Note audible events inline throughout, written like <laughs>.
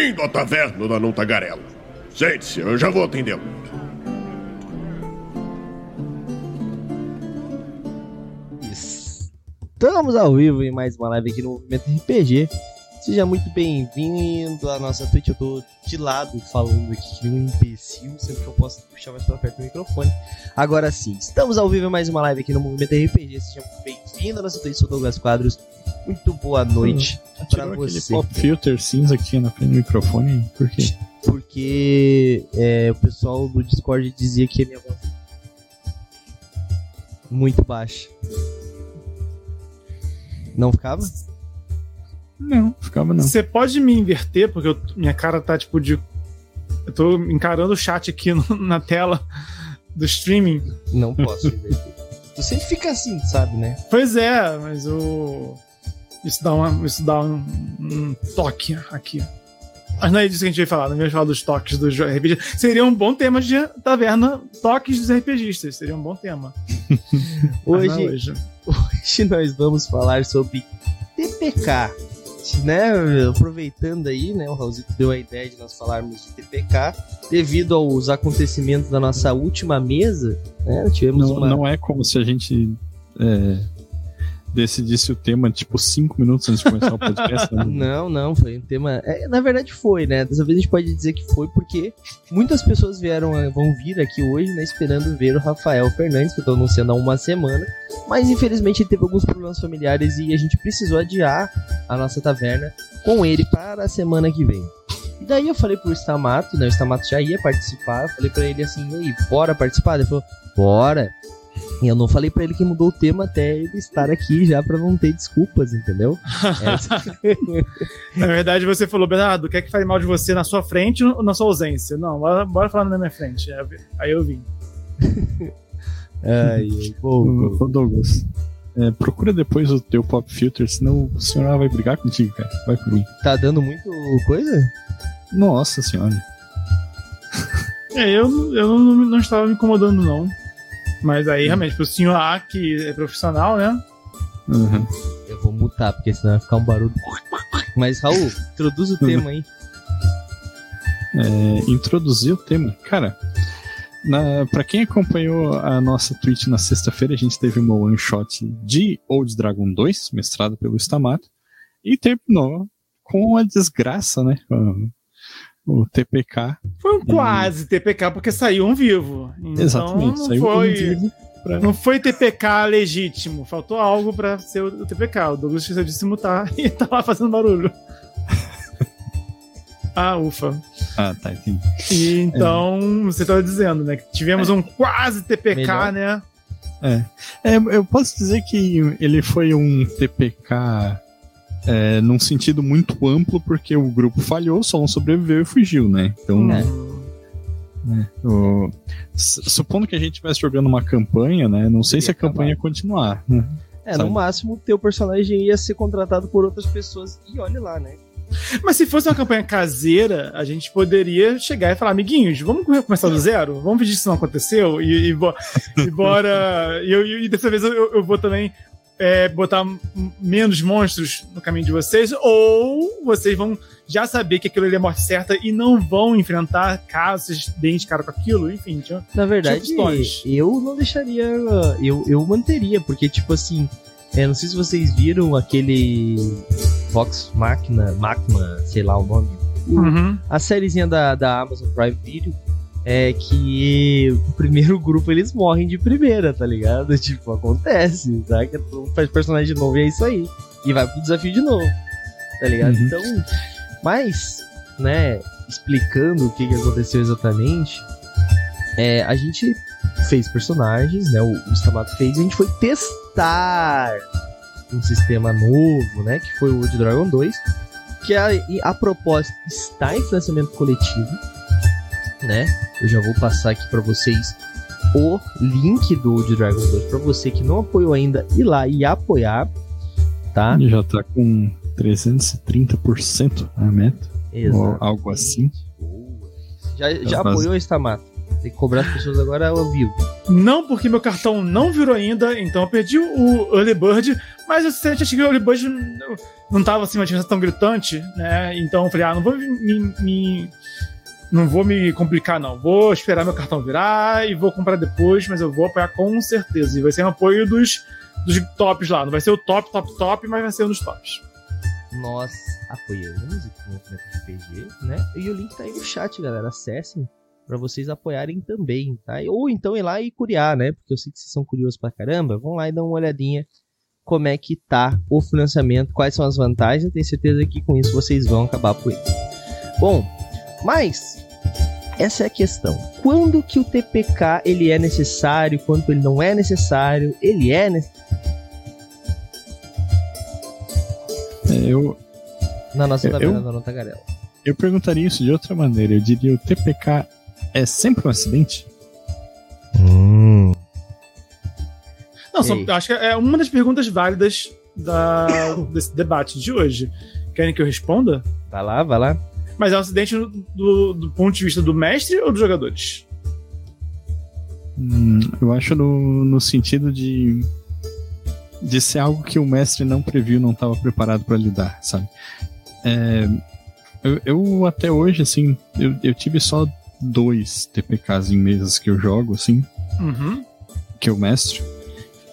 Bem-vindo à taverna da Não Tagarela. Sente-se, eu já vou atendê-lo. Estamos ao vivo em mais uma live aqui no Movimento RPG. Seja muito bem-vindo à nossa Twitch. Eu tô de lado falando aqui que um imbecil, sempre que eu posso puxar mais pra perto do microfone. Agora sim, estamos ao vivo em mais uma live aqui no Movimento RPG. Seja muito bem-vindo à nossa Twitch, sou Douglas Quadros. Muito boa noite Hum, pra Tirou aquele você. pop filter cinza aqui na frente do microfone, por quê? Porque é, o pessoal do Discord dizia que a minha voz é muito baixa. Não ficava? Não, ficava não. Você pode me inverter, porque eu- minha cara tá tipo de. Eu tô encarando o chat aqui no- na tela do streaming. Não posso inverter. Tu sempre fica assim, sabe, né? Pois é, mas o. Isso dá, uma, isso dá um, um toque aqui. Mas não é disso que a gente vai falar, não vamos falar dos toques dos RPG. Seria um bom tema de taverna, toques dos RPGistas. Seria um bom tema. <laughs> Não é Hoje, hoje. hoje nós vamos falar sobre TPK. Né, aproveitando aí, né, o Raulzito deu a ideia de nós falarmos de TPK, devido aos acontecimentos da nossa última mesa, né, tivemos Não, uma... não é como se a gente é, decidisse o tema, tipo, cinco minutos antes de começar o podcast. né? <laughs> Não, não, foi um tema. é, na verdade foi, né? Dessa vez a gente pode dizer que foi porque muitas pessoas vieram, eh, vão vir aqui hoje, né? Esperando ver o Rafael Fernandes, que eu tô anunciando há uma semana. Mas infelizmente ele teve alguns problemas familiares e a gente precisou adiar a nossa taverna com ele para a semana que vem. E daí eu falei pro Stamato, né? O Stamato já ia participar. Eu falei pra ele assim, aí, bora participar? Ele falou, bora. E eu não falei pra ele que mudou o tema até ele estar aqui já pra não ter desculpas, entendeu? Essa- <laughs> Na verdade, você falou, Bernardo, quer que fale mal de você na sua frente ou na sua ausência? Não, bora, bora falar na minha frente. Aí eu vim. <laughs> Ai, bom, Douglas, é, procura depois o teu pop filter, senão o senhor vai brigar contigo, cara. Vai por mim. Tá dando muito coisa? Nossa senhora. É, eu, eu não, não estava me incomodando, não. Mas aí, realmente, pro senhor A, que é profissional, né? Uhum. Eu vou mutar, porque senão vai ficar um barulho. Mas, Raul, introduz o tema aí. É, introduzir o tema. Cara, na, pra quem acompanhou a nossa Twitch na sexta-feira, a gente teve uma one shot de Old Dragon 2, mestrado pelo Stamato, e terminou com a desgraça, né? O, TPK. Foi um quase TPK, porque saiu um vivo. Então, Exatamente, saiu foi, um vivo pra- Não foi TPK legítimo. Faltou algo pra ser o TPK. O Douglas esqueceu de se mutar e tá lá fazendo barulho. <laughs> ah, ufa. Ah, tá, entendi. E então, você tava dizendo, né? Que tivemos um quase TPK, Melhor. né? É, eu posso dizer que ele foi um TPK é, num sentido muito amplo, porque o grupo falhou, só um sobreviveu e fugiu, né? Então, É. o- su- supondo que a gente estivesse jogando uma campanha, né? Não sei se a acabar. campanha ia continuar, né? É, Sabe? no máximo, o teu personagem ia ser contratado por outras pessoas. E olha lá, né? Mas se fosse uma campanha caseira, a gente poderia chegar e falar, amiguinhos, vamos começar do zero? Vamos fingir que isso não aconteceu? E, e, bo- e bora. E, eu- e dessa vez eu, eu vou também é, botar menos monstros no caminho de vocês, ou vocês vão já saber que aquilo ali é morte certa e não vão enfrentar caso vocês deem de cara com aquilo, enfim. tinha- Na verdade, eu não deixaria. Eu, eu manteria, porque, tipo assim. é, não sei se vocês viram aquele. Vox Machina, Machina, sei lá o nome. Uhum. a sériezinha da, da Amazon Prime Video é que o primeiro <laughs> grupo eles morrem de primeira, tá ligado? <laughs> Tipo, acontece, tá? Todo mundo faz personagem novo e é isso aí. E vai pro desafio de novo, tá ligado? Uhum. Então, mas, né, explicando o que, que aconteceu exatamente, é, a gente fez personagens, né? O, o Stamato fez e a gente foi testar um sistema novo, né? Que foi o de Dragon 2 que a, a proposta está em financiamento coletivo, né? Eu já vou passar aqui para vocês o link do de Dragon 2 para você que não apoiou ainda ir lá e apoiar, tá? Ele já tá com 330% a meta. Exato. algo assim. Já, já Mas- apoiou Stamato? Tem que cobrar as pessoas agora ao vivo. Não, porque meu cartão não virou ainda, então eu perdi o Early Bird, mas eu sinceramente achei que o Early Bird não, não tava assim uma diferença tão gritante, né? Então eu falei, ah, não vou me, me não vou me complicar, não. Vou esperar meu cartão virar e vou comprar depois, mas eu vou apoiar com certeza. E vai ser um apoio dos, dos tops lá. Não vai ser o top, top, top, mas vai ser um dos tops. Nós apoiamos o movimento RPG, né? E o link tá aí no chat, galera. Acessem para vocês apoiarem também, tá? Ou então ir lá e curiar, né? Porque eu sei que vocês são curiosos pra caramba. Vão lá e dão uma olhadinha como é que tá o financiamento, quais são as vantagens. Eu tenho certeza que com isso vocês vão acabar por isso. Bom, mas essa é a questão. Quando que o TPK ele é necessário, quando ele não é necessário? Ele é necessário. É, eu. Na nossa Eu- tabela eu- da nota Tagarela. Eu perguntaria isso de outra maneira. Eu diria: o TPK é sempre um acidente? Não, são- Ei. eu acho que é uma das perguntas válidas da, desse debate de hoje. Querem que eu responda? Vai lá, vai lá. Mas é um acidente do, do ponto de vista do mestre ou dos jogadores? Hum, eu acho no, no sentido de. de ser algo que o mestre não previu, não estava preparado para lidar, sabe? É, eu, eu até hoje, assim, eu, eu tive só dois TPKs em mesas que eu jogo, assim, Uhum. que eu mestre.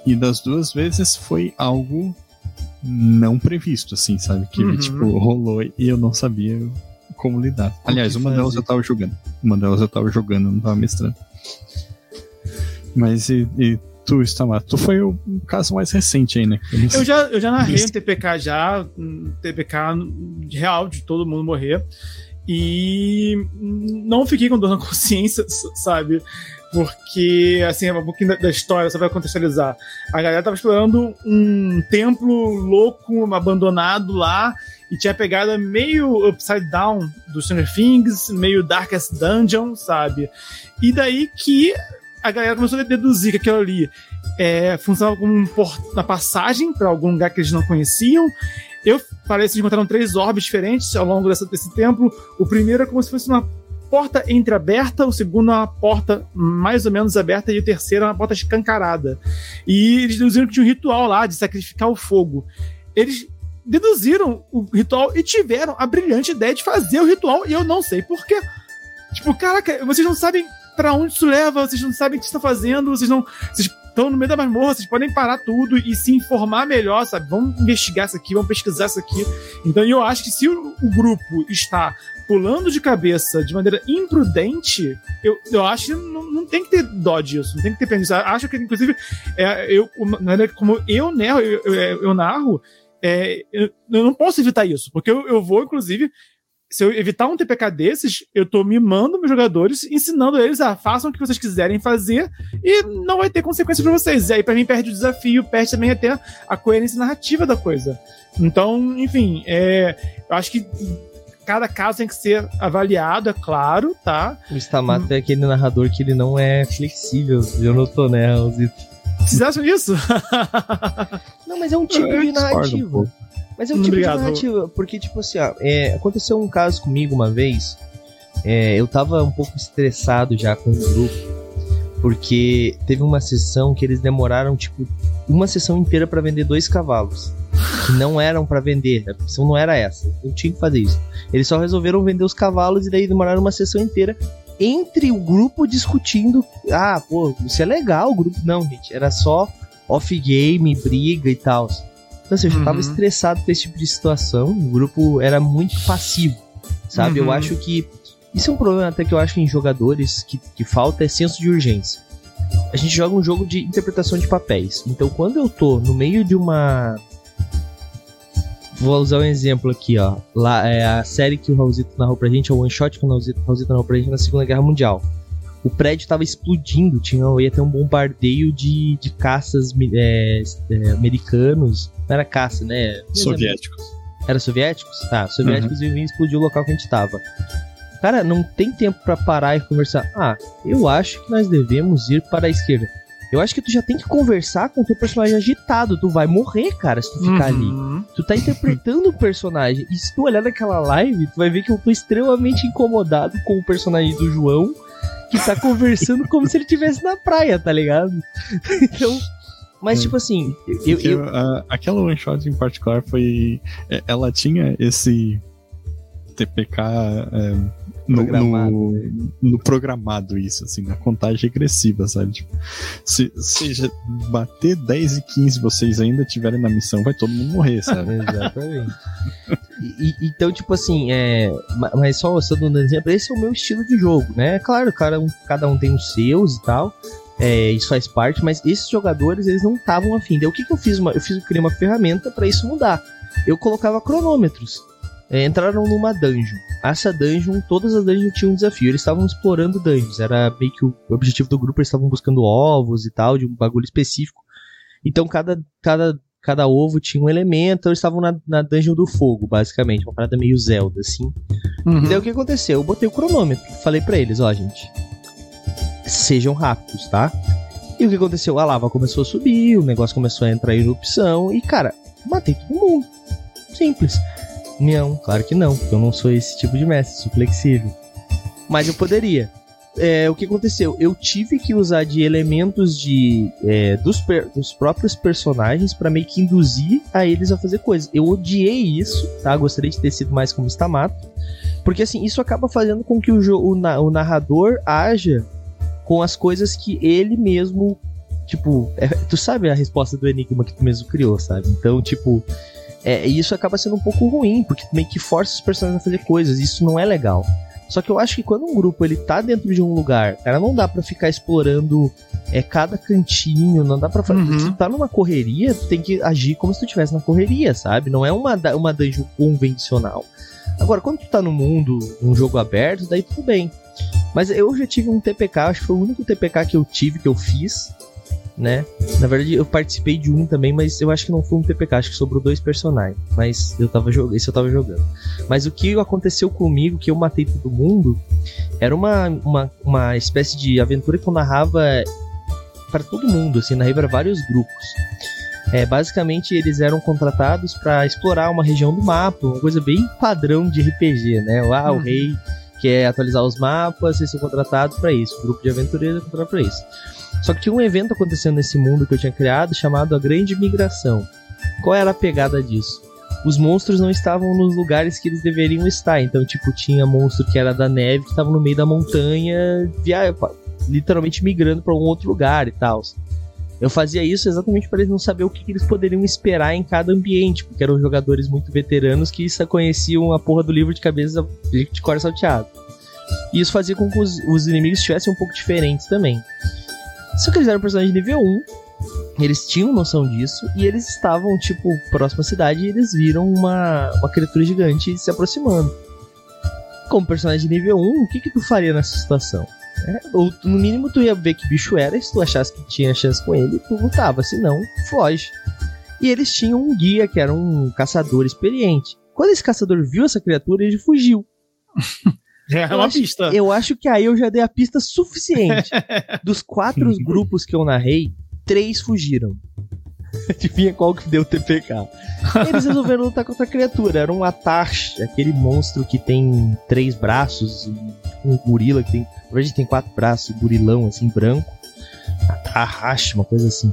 E das duas vezes foi algo não previsto, assim, sabe? Que Uhum. tipo, rolou e eu não sabia como lidar. Aliás, uma delas eu tava jogando. Uma delas eu tava jogando, não tava mestrando. Mas e, e tu, Stamar, tu foi o, caso mais recente aí, né? Eu já, eu já narrei um TPK já, um TPK real de todo mundo morrer. E não fiquei com dor na <laughs> consciência, sabe? Porque, assim, um pouquinho da, da história, só pra contextualizar. A galera tava explorando um templo louco, abandonado lá, e tinha a pegada meio upside down do Stranger Things, meio Darkest Dungeon, sabe? E daí que a galera começou a deduzir que aquilo ali é, funcionava como um uma passagem para algum lugar que eles não conheciam. Eu falei que eles encontraram três orbes diferentes ao longo dessa, desse templo. O primeiro é como se fosse uma porta entreaberta, o segundo é uma porta mais ou menos aberta e o terceiro é uma porta escancarada. E eles deduziram que tinha um ritual lá de sacrificar o fogo. Eles deduziram o ritual e tiveram a brilhante ideia de fazer o ritual e eu não sei porquê. Tipo, caraca, vocês não sabem pra onde isso leva, vocês não sabem o que estão fazendo, vocês não. Vocês estão no meio da masmorra, vocês podem parar tudo e se informar melhor, sabe? Vamos investigar isso aqui, vamos pesquisar isso aqui. Então eu acho que se o, o grupo está pulando de cabeça de maneira imprudente, eu, eu acho que não, não tem que ter dó disso, não tem que ter. Eu Acho que, inclusive, é, eu, como eu narro, eu, eu, eu narro, é, eu, eu não posso evitar isso, porque eu, eu vou, inclusive, se eu evitar um TPK desses, eu tô mimando meus jogadores, ensinando eles a façam o que vocês quiserem fazer e não vai ter consequências pra vocês. E aí, pra mim, perde o desafio, perde também até a coerência narrativa da coisa. Então, enfim, é, eu acho que cada caso tem que ser avaliado, é claro, tá? O Stamato é aquele narrador que ele não é flexível. Eu não tô, né, Raulzito? Vocês acham isso? <laughs> Não, mas é um tipo Eu de um narrativa. mas é um tipo obrigado. de narrativa. Porque, tipo assim, ó, é, aconteceu um caso comigo uma vez. é, eu tava um pouco estressado já com o grupo. Porque teve uma sessão que eles demoraram, tipo, uma sessão inteira pra vender dois cavalos. Que não eram pra vender. A missão não era essa. Eu tinha que fazer isso. Eles só resolveram vender os cavalos e daí demoraram uma sessão inteira entre o grupo discutindo. Ah, pô, isso é legal, o grupo. Não, gente, era só off-game, briga e tal. Então, assim, eu já tava Uhum. estressado com esse tipo de situação. O grupo era muito passivo, sabe? Eu Uhum. acho que. Isso é um problema até que eu acho que em jogadores que, que falta é senso de urgência. A gente joga um jogo de interpretação de papéis. Então, quando eu tô no meio de uma. Vou usar um exemplo aqui, ó. Lá, é a série que o Raulzito narrou pra gente, é o one shot que o Raulzito, Raulzito narrou pra gente na Segunda Guerra Mundial. O prédio tava explodindo, tinha, ia ter um bombardeio de, de caças é, é, americanos. Não era caça, né? Soviéticos. Era soviéticos? Tá, soviéticos iam vir explodir o local que a gente tava. Cara, não tem tempo pra parar e conversar. Ah, eu acho que nós devemos ir para a esquerda. Eu acho que tu já tem que conversar com o teu personagem agitado. Tu vai morrer, cara, se tu ficar ali. Uhum. Tu tá interpretando o personagem. E se tu olhar naquela live, tu vai ver que eu tô extremamente incomodado com o personagem do João que tá conversando como se ele estivesse na praia, tá ligado? <laughs> Então. Mas, É. tipo assim, eu, eu, a- aquela one shot em particular foi. é, Ela tinha esse TPK é, no, Programado, no, no programado, isso, assim, na contagem regressiva, sabe? Tipo, se, se bater 10 e 15 vocês ainda estiverem na missão, vai todo mundo morrer, sabe? <laughs> Exatamente. E- e- então, tipo assim, é, ma- mas só, só dando um exemplo, esse é o meu estilo de jogo, né? Claro, cada um, cada um tem os seus e tal, é, isso faz parte, mas esses jogadores, eles não estavam afim. Daí o que, que eu fiz? Uma, eu fiz, eu criei uma ferramenta pra isso mudar. Eu colocava cronômetros. É, entraram numa dungeon. Essa dungeon, todas as dungeons tinham um desafio. Eles estavam explorando dungeons. Era meio que o objetivo do grupo, eles estavam buscando ovos e tal, de um bagulho específico. Então cada, cada cada ovo tinha um elemento, eles estavam na, na dungeon do fogo, basicamente, uma parada meio Zelda, assim. Uhum. E daí o que aconteceu? Eu botei o cronômetro, falei pra eles, ó, gente, sejam rápidos, tá? E o que aconteceu? A lava começou a subir, o negócio começou a entrar em erupção, e cara, matei todo mundo. Simples. Não, claro que não, porque eu não sou esse tipo de mestre, sou flexível. Mas eu poderia. É, o que aconteceu? Eu tive que usar de elementos de é, dos, dos próprios personagens pra meio que induzir a eles a fazer coisas. Eu odiei isso, tá? Gostaria de ter sido mais como Stamato. Porque assim, isso acaba fazendo com que o, o, o narrador haja com as coisas que ele mesmo. Tipo, é, tu sabe a resposta do enigma que tu mesmo criou, sabe? Então, tipo, é, isso acaba sendo um pouco ruim, porque meio que força os personagens a fazer coisas, e isso não é legal. Só que eu acho que quando um grupo ele tá dentro de um lugar, cara, não dá pra ficar explorando é, cada cantinho, não dá pra fazer. Uhum. Se tu tá numa correria, tu tem que agir como se tu estivesse na correria, sabe? Não é uma, uma dungeon convencional. Agora, quando tu tá no mundo, um jogo aberto, daí tudo bem. Mas eu já tive um TPK, acho que foi o único TPK que eu tive, que eu fiz, né? Na verdade, eu participei de um também, mas eu acho que não foi um TPK, acho que sobrou dois personagens. Mas eu tava jogando, esse eu tava jogando. Mas o que aconteceu comigo, que eu matei todo mundo, era uma, uma, uma espécie de aventura que eu narrava para todo mundo, assim, narrei para vários grupos. É, basicamente, eles eram contratados para explorar uma região do mapa, uma coisa bem padrão de RPG, né? Ah, o Uhum. Rei quer atualizar os mapas, eles são contratados para isso. O grupo de aventureiros é contratado para isso. Só que tinha um evento acontecendo nesse mundo que eu tinha criado chamado a Grande Migração. Qual era a pegada disso? Os monstros não estavam nos lugares que eles deveriam estar. Então, tipo, tinha monstro que era da neve que estava no meio da montanha, via... literalmente migrando para um outro lugar e tal. Eu fazia isso exatamente para eles não saber o que, que eles poderiam esperar em cada ambiente, porque eram jogadores muito veteranos que só conheciam a porra do livro de cabeça de cor salteado. E isso fazia com que os, os inimigos estivessem um pouco diferentes também. Só que eles eram personagens de nível 1, eles tinham noção disso, e eles estavam, tipo, próxima à cidade e eles viram uma, uma criatura gigante se aproximando. Como personagem de nível 1, o que, que tu faria nessa situação? É, ou no mínimo tu ia ver que bicho era, e se tu achasse que tinha chance com ele, tu lutava, senão foge. E eles tinham um guia que era um caçador experiente. Quando esse caçador viu essa criatura, ele fugiu. <laughs> É Eu uma acho- pista. Eu acho que aí eu já dei a pista suficiente. <laughs> Dos quatro grupos que eu narrei, três fugiram. <laughs> Adivinha qual que deu o TPK? Eles resolveram lutar contra a criatura. Era um Atash, aquele monstro que tem três braços, um gorila que tem. Verdade, tem quatro braços, gorilão assim, branco. Atahash, uma coisa assim.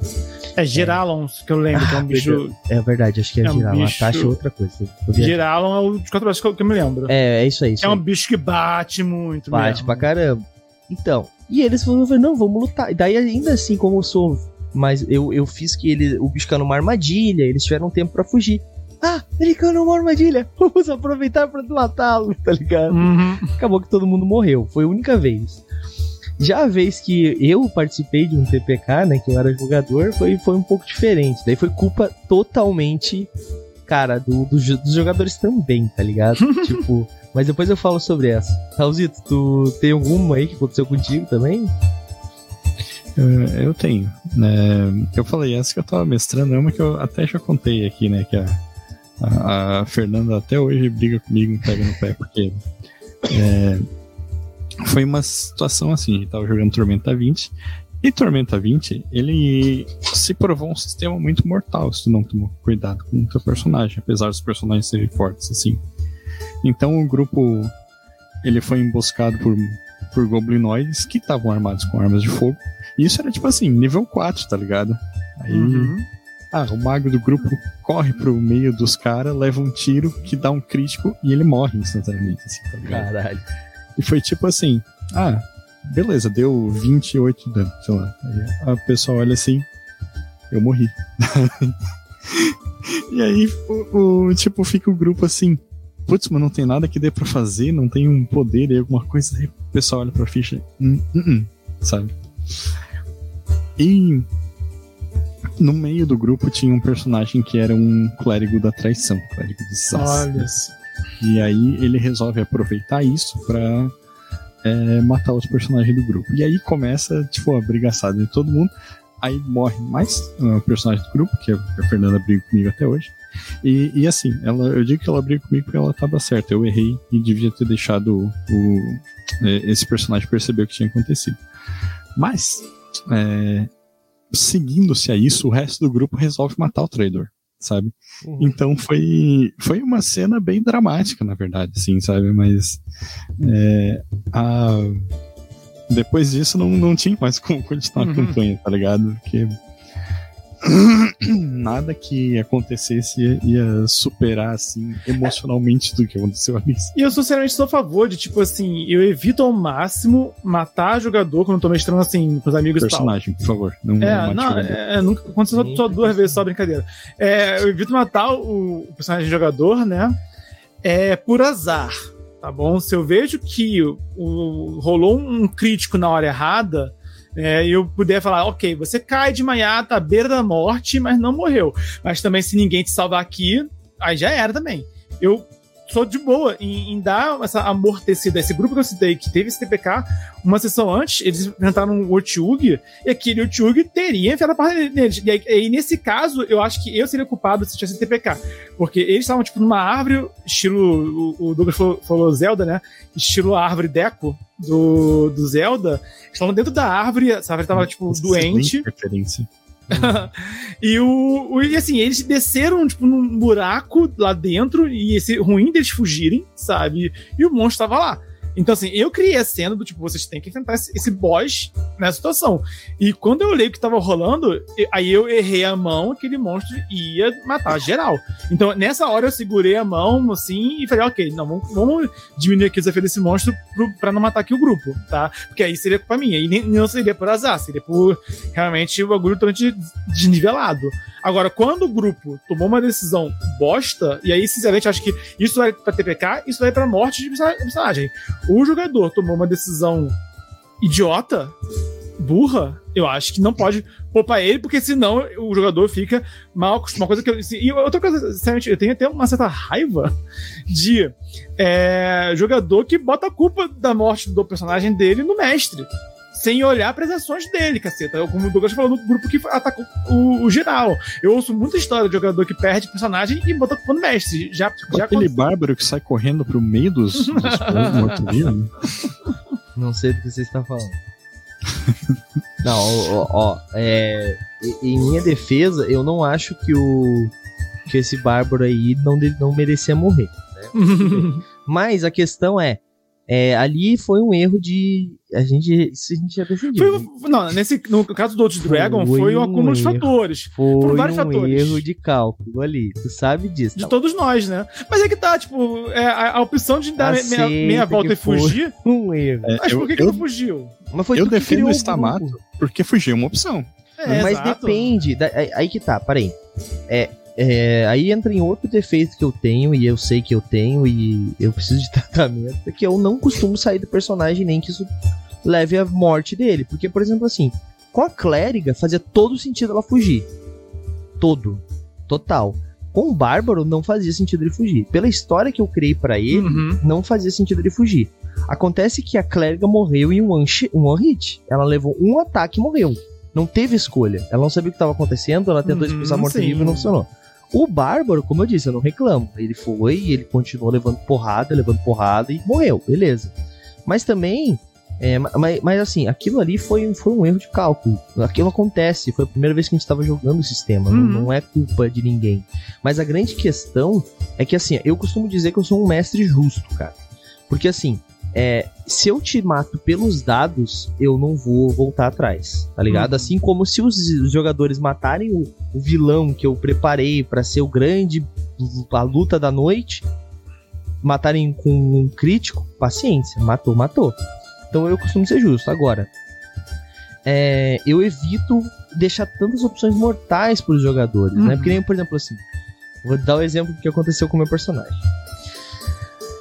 É Giralon, que eu lembro, que é um Ah, <laughs> bicho. É verdade, acho que é, É um bicho- é outra coisa. Giralon é o de quatro braços que eu, que eu me lembro. É, é isso aí. Isso É aí. um bicho que bate muito. Bate mesmo. pra caramba. Então, e eles falaram, não, vamos lutar. E daí, ainda assim, como eu sou. Mas eu, eu fiz que ele, o bicho caiu numa armadilha, eles tiveram tempo pra fugir. Ah, ele caiu numa armadilha. <laughs> Vamos aproveitar pra matá-lo, tá ligado? Uhum. Acabou que todo mundo morreu. Foi a única vez. Já a vez que eu participei de um TPK, né, que eu era jogador, foi, foi um pouco diferente. Daí foi culpa totalmente, cara, do, do dos jogadores também, tá ligado? <laughs> tipo, mas depois eu falo sobre essa. Raulzito, tu tem alguma aí que aconteceu contigo também? Eu, eu tenho. Né? Eu falei essa que eu tava mestrando, é uma que eu até já contei aqui, né? Que a, a, a Fernanda até hoje briga comigo, pega no pé, porque é, foi uma situação assim, a gente tava jogando Tormenta 20, e Tormenta 20, ele se provou um sistema muito mortal se tu não tomar cuidado com o teu personagem, apesar dos personagens serem fortes, assim. Então o grupo ele foi emboscado por por goblinoides que estavam armados com armas de fogo. E isso era tipo assim, nível 4, tá ligado? Aí. Uhum. Ah, o mago do grupo corre pro meio dos caras, leva um tiro que dá um crítico e ele morre instantaneamente, assim, tá ligado? Caralho. E foi tipo assim, ah, beleza, deu 28 de dano, sei lá. Aí a pessoa olha assim, eu morri. <laughs> e aí, o, o- tipo, fica o grupo assim, putz, mas não tem nada que dê pra fazer, não tem um poder e alguma coisa. Aí o pessoal olha pra ficha, hum, hum, hum, sabe? E no meio do grupo tinha um personagem que era um clérigo da traição, clérigo de Sass. Olha. E aí ele resolve aproveitar isso pra é, matar os personagens do grupo. E aí começa, tipo, a brigaçada de todo mundo. Aí morre mais um personagem do grupo, que a Fernanda briga comigo até hoje. E, e assim, ela, eu digo que ela briga comigo porque ela tava certa. Eu errei e devia ter deixado o, o- é, esse personagem perceber o que tinha acontecido. Mas, é, seguindo-se a isso, o resto do grupo resolve matar o traidor, sabe? Uhum. Então foi, foi uma cena bem dramática, na verdade, assim, sabe? Mas é, a- depois disso não, não tinha mais <laughs> como continuar a Uhum. campanha, tá ligado? Porque <coughs> nada que acontecesse ia, ia superar, assim, emocionalmente do que aconteceu ali. E eu, sinceramente, sou a favor de, tipo assim, eu evito ao máximo matar jogador quando eu tô mestrando, assim, com os amigos e tal. Personagem, por favor. Não, É, não, é, é, nunca aconteceu só, só duas vezes, só brincadeira. É, eu evito matar o, o personagem jogador, né? É por azar, tá bom? Se eu vejo que o, o- rolou um crítico na hora errada, é, eu puder falar, ok, você cai de manhata à beira da morte, mas não morreu. Mas também, se ninguém te salvar aqui, aí já era também. Eu sou de boa em, em dar essa amortecida. Esse grupo que eu citei, que teve esse TPK, uma sessão antes, eles enfrentaram o Otiug, e aquele Otiug teria enfiado a parte neles. E aí, aí, nesse caso, eu acho que eu seria culpado se tivesse TPK. Porque eles estavam, tipo, numa árvore, estilo. O, o Douglas falou, falou Zelda, né? Estilo a árvore Deco do, do Zelda. Estavam dentro da árvore, essa árvore tava, tipo, doente. Excelente referência. E o, o- e assim, eles desceram tipo num buraco lá dentro e esse ruim deles fugirem, sabe? E o monstro tava lá. Então assim, eu criei a cena do tipo, vocês têm que enfrentar esse, boss nessa situação. E quando eu olhei o que tava rolando, aí eu errei a mão, aquele monstro ia matar geral. Então nessa hora eu segurei a mão assim e falei, ok, não, vamos, vamos diminuir aqui o desafio desse monstro pro, pra não matar aqui o grupo, tá? Porque aí seria culpa minha. E nem, não seria por azar, seria por realmente o bagulho totalmente desnivelado. Agora, quando o grupo tomou uma decisão bosta, e aí, sinceramente, acho que isso vai pra TPK, isso vai pra morte de personagem. O jogador tomou uma decisão idiota, burra, eu acho que não pode poupar ele, porque senão o jogador fica mal acostumado. Uma coisa que eu, assim, e outra coisa, sinceramente, eu tenho até uma certa raiva de é, jogador que bota a culpa da morte do personagem dele no mestre sem olhar para as ações dele, caceta. Eu, Como o Douglas falou no grupo que atacou o, o geral. Eu ouço muita história de jogador que perde personagem e bota culpa no mestre. Já, já Aquele bárbaro que sai correndo pro meio dos, dos <laughs> mortos-vivos. né? Não sei do que você está falando. <laughs> Não, ó, ó, é, em- minha defesa, eu não acho que o que esse bárbaro aí não, não merecia morrer. <laughs> Mas a questão é, é, ali foi um erro de a gente, isso a gente já decidiu. Foi- não, nesse, no caso do Outro Dragon, Foi foi um um acúmulo de fatores. Foi por vários um fatores. erro de cálculo ali, tu sabe disso. De tá? todos nós, né? Mas é que tá, tipo, é, a, a opção de dar meia, Aceita meia volta que e fugir. <laughs> Um erro. Mas eu, por que, que eu, não fugiu? Mas foi eu tu que defendo o Stamato porque fugir é uma opção. É, Mas exato. depende. da- aí, aí que tá, peraí. É, é, aí entra em outro defeito que eu tenho, e eu sei que eu tenho, e eu preciso de <laughs> tratamento, é que eu não costumo sair do personagem nem que isso leve à morte dele. Porque, por exemplo, assim, com a clériga fazia todo sentido ela fugir. Todo. Total. Com o bárbaro não fazia sentido ele fugir. Pela história que eu criei pra ele, Uhum. não fazia sentido ele fugir. Acontece que a clériga morreu em um one, um one hit. Ela levou um ataque e morreu. Não teve escolha. Ela não sabia o que estava acontecendo, ela tentou Uhum, expulsar a morte sim. viva e não funcionou. O Bárbaro, como eu disse, eu não reclamo. Ele foi, ele continuou levando porrada, levando porrada e morreu, beleza. Mas também, é, ma- mas, mas assim, aquilo ali foi, foi um erro de cálculo. Aquilo acontece, foi a primeira vez que a gente estava jogando o sistema, não, Uhum. não é culpa de ninguém. Mas a grande questão é que assim, eu costumo dizer que eu sou um mestre justo, cara. Porque assim, é, se eu te mato pelos dados, eu não vou voltar atrás, tá ligado? Uhum. Assim como se os, os jogadores matarem o, o vilão que eu preparei pra ser o grande, a luta da noite, matarem com um crítico, paciência, matou, matou. Então eu costumo ser justo. Agora, é, eu evito deixar tantas opções mortais pros jogadores, né? Uhum. Porque nem, por exemplo, assim, vou dar o exemplo do que aconteceu com o meu personagem.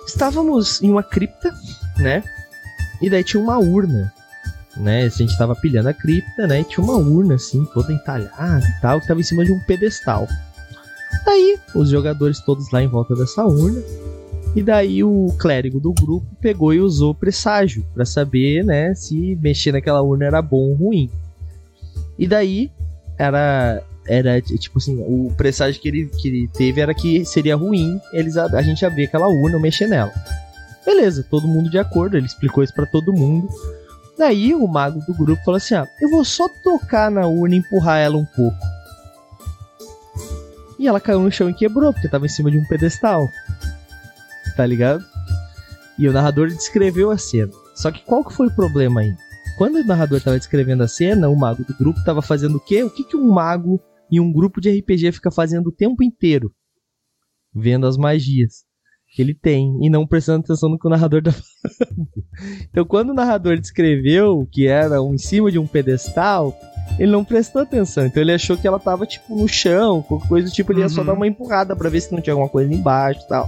Estávamos em uma cripta, né? E daí tinha uma urna, né? A gente tava pilhando a cripta, né? E tinha uma urna, assim, toda entalhada e tal, que tava em cima de um pedestal. Daí, os jogadores todos lá em volta dessa urna. E daí o clérigo do grupo pegou e usou presságio pra saber, né, se mexer naquela urna era bom ou ruim. E daí era era tipo assim, o presságio que ele, que ele teve era que seria ruim eles a, a gente abrir aquela urna mexer nela. Beleza, todo mundo de acordo, ele explicou isso pra todo mundo. Daí o mago do grupo falou assim: "Ah, eu vou só tocar na urna e empurrar ela um pouco". E ela caiu no chão e quebrou, porque tava em cima de um pedestal. Tá ligado? E o narrador descreveu a cena. Só que qual que foi o problema aí? Quando o narrador tava descrevendo a cena, o mago do grupo tava fazendo o quê? O que, que um mago e um grupo de RPG fica fazendo o tempo inteiro? Vendo as magias que ele tem e não prestando atenção no que o narrador tá <laughs> falando. Então, quando o narrador descreveu que era um, em cima de um pedestal, ele não prestou atenção. Então, ele achou que ela tava tipo no chão, qualquer coisa do tipo, ele ia só Uhum. dar uma empurrada pra ver se não tinha alguma coisa embaixo e tal.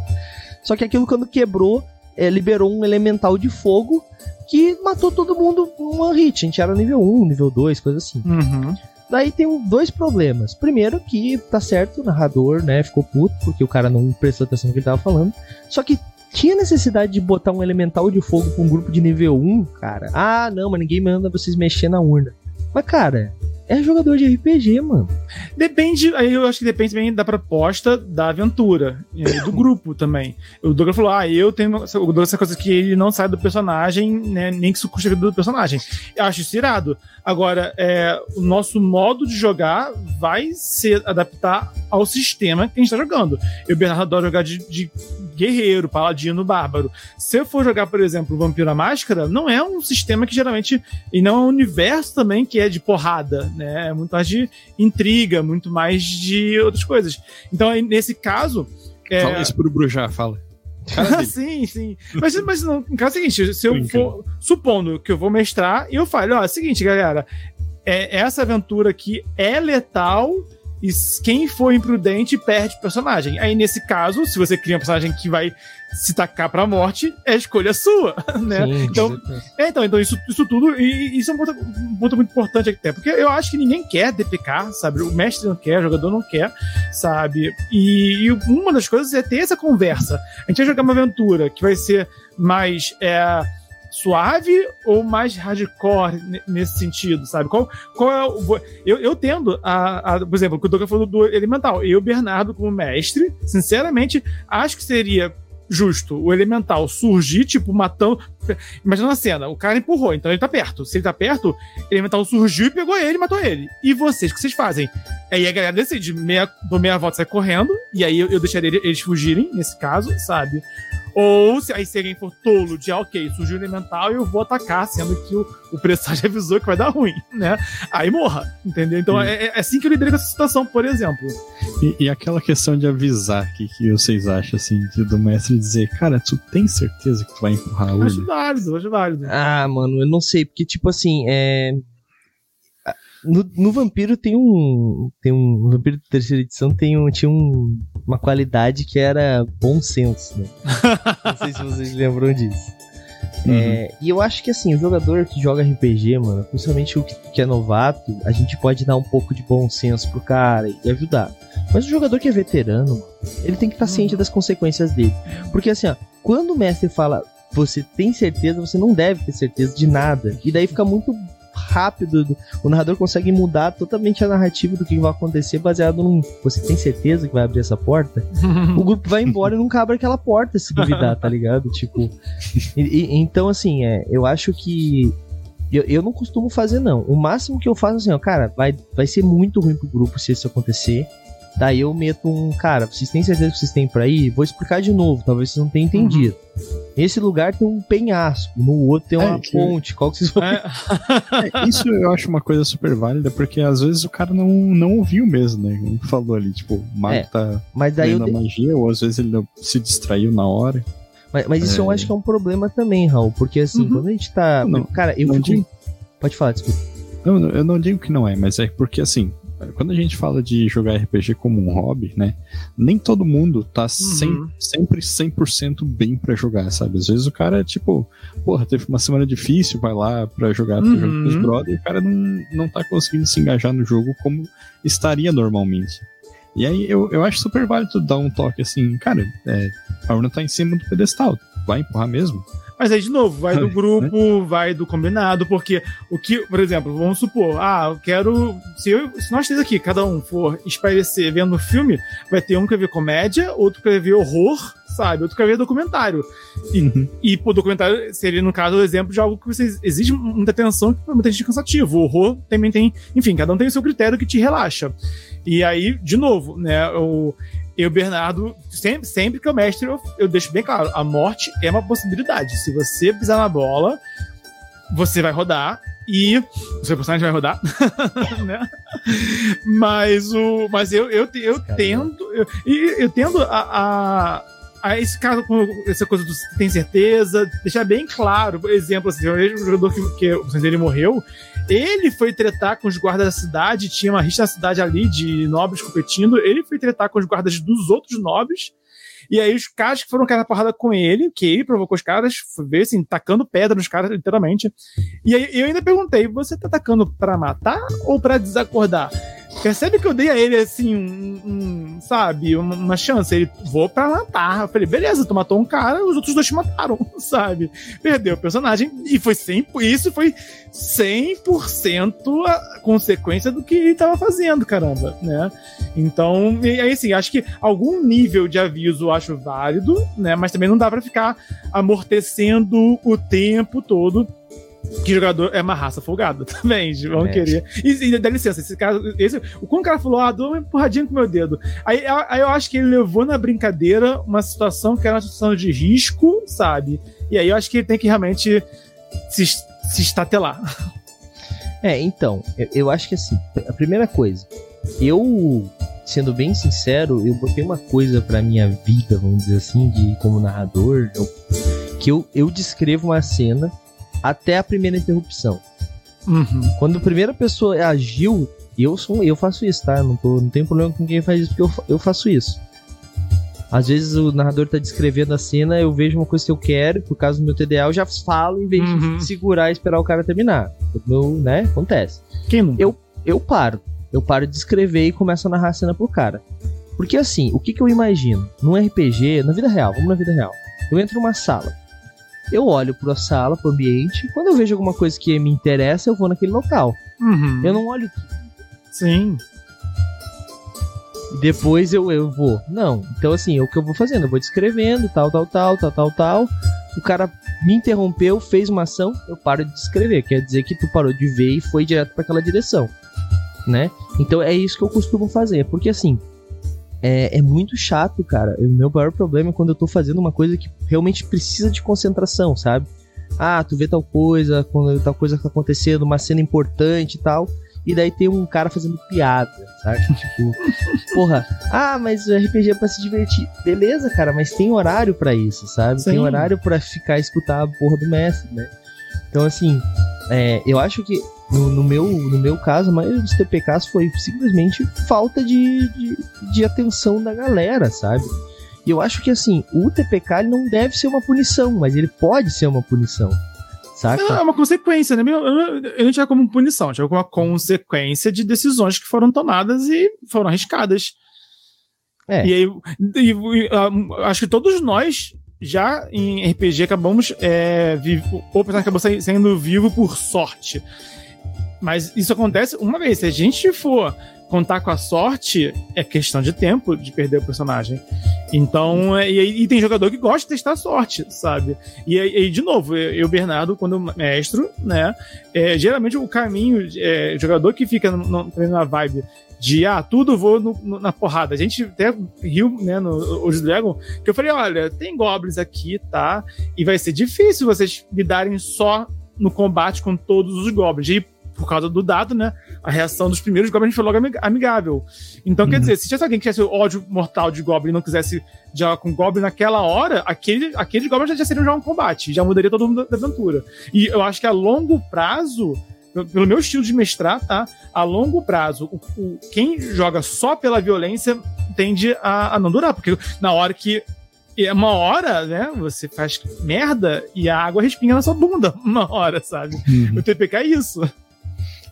Só que aquilo, quando quebrou, é, liberou um elemental de fogo que matou todo mundo com uma hit. A gente era nível 1, nível 2, coisa assim. Uhum. Daí tem dois problemas. Primeiro que tá certo, o narrador, né, ficou puto porque o cara não prestou atenção no que ele tava falando. Só que tinha necessidade de botar um elemental de fogo pra um grupo de nível 1, cara. Ah, não, mas ninguém manda vocês mexer na urna. Mas, cara, é jogador de RPG, mano. Depende, aí eu acho que depende também da proposta da aventura, do grupo também. O Douglas falou, ah, eu tenho. O Douglas essa coisa que ele não sai do personagem, né? Nem que isso custe vida do personagem. Eu acho isso irado. Agora, é, o nosso modo de jogar vai se adaptar ao sistema que a gente tá jogando. Eu, Bernardo, adoro jogar de, de guerreiro, paladino, bárbaro. Se eu for jogar, por exemplo, Vampiro à Máscara, não é um sistema que geralmente. E não é um universo também que é de porrada, né? É muito mais de intriga, muito mais de outras coisas. Então, nesse caso. É... Fala isso pro Brujá, fala. <laughs> Sim, sim. Mas, mas no, caso é o seguinte, se eu for. Supondo que eu vou mestrar, e eu falo, ó, é o seguinte, galera. É, essa aventura aqui é letal. E quem for imprudente perde o personagem. Aí, nesse caso, se você cria um personagem que vai se tacar pra morte, é escolha sua, <laughs> né? Sim, então, é, então, então isso, isso tudo, e isso é um ponto, um ponto muito importante até, porque eu acho que ninguém quer DPK, sabe? O mestre não quer, o jogador não quer, sabe? E, e uma das coisas é ter essa conversa. A gente vai jogar uma aventura que vai ser mais é, suave ou mais hardcore ne- nesse sentido, sabe? Qual, qual é o. Eu, eu tendo a, a. Por exemplo, o que o Douglas falou do Elemental. Eu, Bernardo, como mestre, sinceramente, acho que seria justo o Elemental surgir, tipo, matando. Imagina a cena, o cara empurrou, então ele tá perto. Se ele tá perto, o Elemental surgiu e pegou ele e matou ele. E vocês, o que vocês fazem? Aí a galera decide, meia, dou meia volta, sai correndo, e aí eu, eu deixaria eles fugirem, nesse caso, sabe? Ou se aí se alguém for tolo de, ah, ok, surgiu o elemental e eu vou atacar, sendo que o, o presságio <laughs> avisou que vai dar ruim, né? Aí morra, entendeu? Então Hum. é, é assim que eu liderei com essa situação, por exemplo. E, e aquela questão de avisar, que, que vocês acham, assim, de- do mestre dizer, cara, tu tem certeza que tu vai empurrar a Acho válido, acho válido. Ah, mano, eu não sei, porque, tipo assim, é. No, no Vampiro tem um. Tem um. No Vampiro de terceira edição tem um, tinha um, uma qualidade que era bom senso, né? <laughs> não sei se vocês lembram disso. É, e eu acho que assim, o jogador que joga RPG, mano, principalmente o que, que é novato, a gente pode dar um pouco de bom senso pro cara e ajudar. Mas o jogador que é veterano, ele tem que estar ciente das consequências dele. Porque assim, ó, quando o mestre fala, você tem certeza, você não deve ter certeza de nada. E daí fica muito rápido. O narrador consegue mudar totalmente a narrativa do que vai acontecer baseado num. Você tem certeza que vai abrir essa porta? <laughs> o grupo vai embora e nunca abre aquela porta se duvidar, tá ligado? Tipo. e- e- então, assim, é, eu acho que. Eu, eu não costumo fazer, não. O máximo que eu faço assim, ó, cara, vai, vai ser muito ruim pro grupo se isso acontecer. Daí eu meto um, cara, vocês têm certeza que vocês têm pra ir? Vou explicar de novo, talvez vocês não tenham entendido. Esse lugar tem um penhasco, no outro tem uma É, que- ponte. Qual que vocês vão É, <laughs> É, isso eu acho uma coisa super válida, porque às vezes o cara não, não ouviu mesmo, né? Como falou ali, tipo, o mago É, tá Mas daí eu, de- magia, ou às vezes ele não- se distraiu na hora. mas, mas isso eu É. acho que é um problema também, Raul, porque assim, Uhum. quando a gente tá, Não, cara, eu não fico digo. Pode falar, desculpa. Não, não, eu não digo que não é, mas é porque assim, quando a gente fala de jogar RPG como um hobby, né? Nem todo mundo tá sem- Uhum. sempre 100% bem pra jogar, sabe? Às vezes o cara, tipo, porra, teve uma semana difícil, vai lá pra jogar, Uhum. jogando com os brother, e o cara não, não tá conseguindo se engajar no jogo como estaria normalmente. E aí eu, eu acho super válido dar um toque assim, cara, é, a urna tá em cima do pedestal, vai empurrar mesmo? Mas aí, de novo, vai do <laughs> grupo, vai do combinado, porque o que, por exemplo, vamos supor, ah, eu quero. Se, eu, se nós três aqui, cada um for espairecer vendo filme, vai ter um que vai ver comédia, outro que vai ver horror, sabe? Outro que vai ver documentário. E, Uhum. e pô, documentário seria, no caso, o exemplo de algo que você exige muita atenção, que muita gente é cansativo. O horror também tem. Enfim, cada um tem o seu critério que te relaxa. E aí, de novo, né? O, eu, Bernardo, sempre, sempre que eu mestre, eu, eu deixo bem claro: a morte é uma possibilidade. Se você pisar na bola, você vai rodar. E o seu personagem vai rodar, <laughs> né? Mas o, mas eu eu, eu Caramba. tendo eu, e eu tendo a, a esse caso com essa coisa do tem certeza, deixar bem claro, por exemplo, assim, o mesmo jogador que, que o dele morreu, ele foi tretar com os guardas da cidade, tinha uma rixa na cidade ali de nobres competindo, ele foi tretar com os guardas dos outros nobres. E aí os caras que foram cair na porrada com ele, que ele provocou os caras, ver assim, tacando pedra nos caras, literalmente. E aí eu ainda perguntei: você tá atacando pra matar ou pra desacordar? Percebe que eu dei a ele, assim, um, um, sabe, uma, chance. Ele, vou pra matar. Eu falei, beleza, tu matou um cara, os outros dois te mataram, <laughs> sabe? Perdeu o personagem. E foi 100%, isso foi 100% a consequência do que ele tava fazendo, caramba, né? Então, e aí, assim, acho que algum nível de aviso eu acho válido, né? Mas também não dá pra ficar amortecendo o tempo todo que jogador é uma raça folgada <laughs> também, vão É. querer. E, e dá licença, esse cara, esse, quando o cara falou, ah, dou uma empurradinha com o meu dedo. Aí, aí eu acho que ele levou na brincadeira uma situação que era uma situação de risco, sabe? E aí eu acho que ele tem que realmente se, se estatelar. É, então, eu, eu acho que assim, a primeira coisa, eu, sendo bem sincero, eu botei uma coisa pra minha vida, vamos dizer assim, de como narrador, eu- que eu, eu descrevo uma cena até a primeira interrupção. Uhum. Quando a primeira pessoa agiu, eu sou eu faço isso, tá? Não, tô, não tenho problema com quem faz isso, porque eu, eu faço isso. Às vezes o narrador tá descrevendo a cena, eu vejo uma coisa que eu quero, por causa do meu TDA, eu já falo em vez Uhum. de segurar e esperar o cara terminar. O meu, né? Acontece Quem não? Eu- eu paro. Eu paro de escrever e começo a narrar a cena pro cara. Porque assim, o que, que eu imagino? Num RPG, na vida real, vamos na vida real. Eu entro numa sala. Eu olho pra sala, pro ambiente. Quando eu vejo alguma coisa que me interessa, eu vou naquele local. Uhum. Eu não olho Sim. e depois eu, eu vou. Não. Então, assim, é o que eu vou fazendo. Eu vou descrevendo, tal, tal, tal, tal, tal, tal. O cara me interrompeu, fez uma ação, eu paro de descrever. Quer dizer que tu parou de ver e foi direto para aquela direção. Né? Então é isso que eu costumo fazer. Porque assim, é, é muito chato, cara. O meu maior problema é quando eu tô fazendo uma coisa que realmente precisa de concentração, sabe? Ah, tu vê tal coisa, quando tal coisa tá acontecendo, uma cena importante e tal. E daí tem um cara fazendo piada, sabe? <laughs> Tipo, porra, ah, mas o RPG é pra se divertir. Beleza, cara, mas tem horário pra isso, sabe? Sim. Tem horário pra ficar escutar a porra do mestre, né? Então, assim, é, eu acho que no, no meu, no meu caso, a maioria dos TPKs foi simplesmente falta de, de, de atenção da galera, sabe? E eu acho que, assim, o TPK não deve ser uma punição, mas ele pode ser uma punição, saca? É uma consequência, né? Eu, eu, eu não tinha como punição, tinha como uma consequência de decisões que foram tomadas e foram arriscadas. É. E aí, e- e, ah, acho que todos nós já em RPG acabamos. É, vivo, ou acabou sai- saindo vivo por sorte. Mas isso acontece uma vez. Se a gente for contar com a sorte é questão de tempo de perder o personagem. Então, é, e, e tem jogador que gosta de testar a sorte, sabe? E aí, de novo, eu, Bernardo, quando mestro, né? É, geralmente o caminho, é, jogador que fica no, no, na vibe de ah, tudo vou no, no, na porrada. A gente até riu, né, no Old Dragon, que eu falei, olha, tem goblins aqui, tá? E vai ser difícil vocês lidarem só no combate com todos os goblins. E por causa do dado, né? A reação dos primeiros goblins foi logo amigável. Então, uhum. quer dizer, se tivesse alguém que tivesse ódio mortal de goblin e não quisesse jogar com goblin naquela hora, aquele, aqueles goblins já, já seriam já um combate, já mudaria todo mundo da aventura. E eu acho que a longo prazo, pelo meu estilo de mestrar, tá? A longo prazo, o, o, quem joga só pela violência tende a, a não durar, porque na hora que e uma hora, né, você faz merda e a água respinga na sua bunda <laughs> uma hora, sabe? Uhum. O TPK é isso.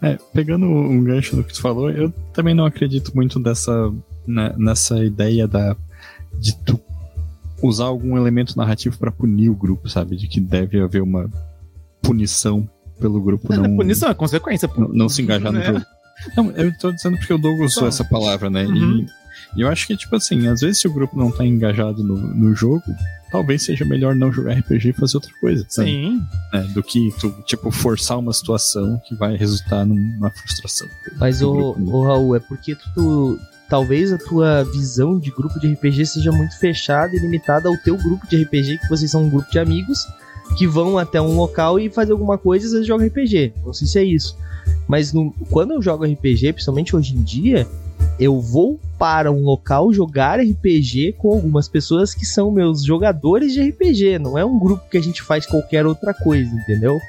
É, pegando um gancho do que tu falou, eu também não acredito muito dessa, né, nessa ideia da, de tu usar algum elemento narrativo para punir o grupo, sabe? De que deve haver uma punição pelo grupo não. punição é consequência. Não, não se engajar no é. jogo. Não, eu tô dizendo porque o Douglas usou essa palavra, né? Uhum. E e eu acho que, tipo assim, às vezes se o grupo não tá engajado no, no jogo, talvez seja melhor não jogar RPG e fazer outra coisa. Sabe? Sim. É, do que tu, tipo, forçar uma situação que vai resultar numa frustração. Mas, o, o Raul, é porque tu, talvez a tua visão de grupo de RPG seja muito fechada e limitada ao teu grupo de RPG, que vocês são um grupo de amigos que vão até um local e fazer alguma coisa e às vezes jogam RPG. Não sei se é isso. Mas no, quando eu jogo RPG, principalmente hoje em dia, eu vou para um local jogar RPG com algumas pessoas que são meus jogadores de RPG, não é um grupo que a gente faz qualquer outra coisa, entendeu?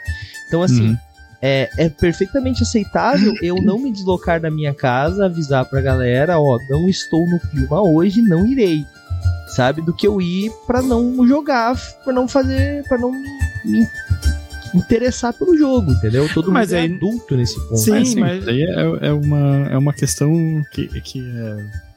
Então, assim, uhum. é, é perfeitamente aceitável <clears throat> eu não me deslocar da minha casa, avisar pra galera: ó, não estou no clima hoje, não irei, sabe? Do que eu ir para não jogar, para não fazer, para não me interessar pelo jogo, entendeu? Todo mas mundo é é adulto nesse ponto. Sim, mas, mas... aí é, é, uma, é uma questão que, que é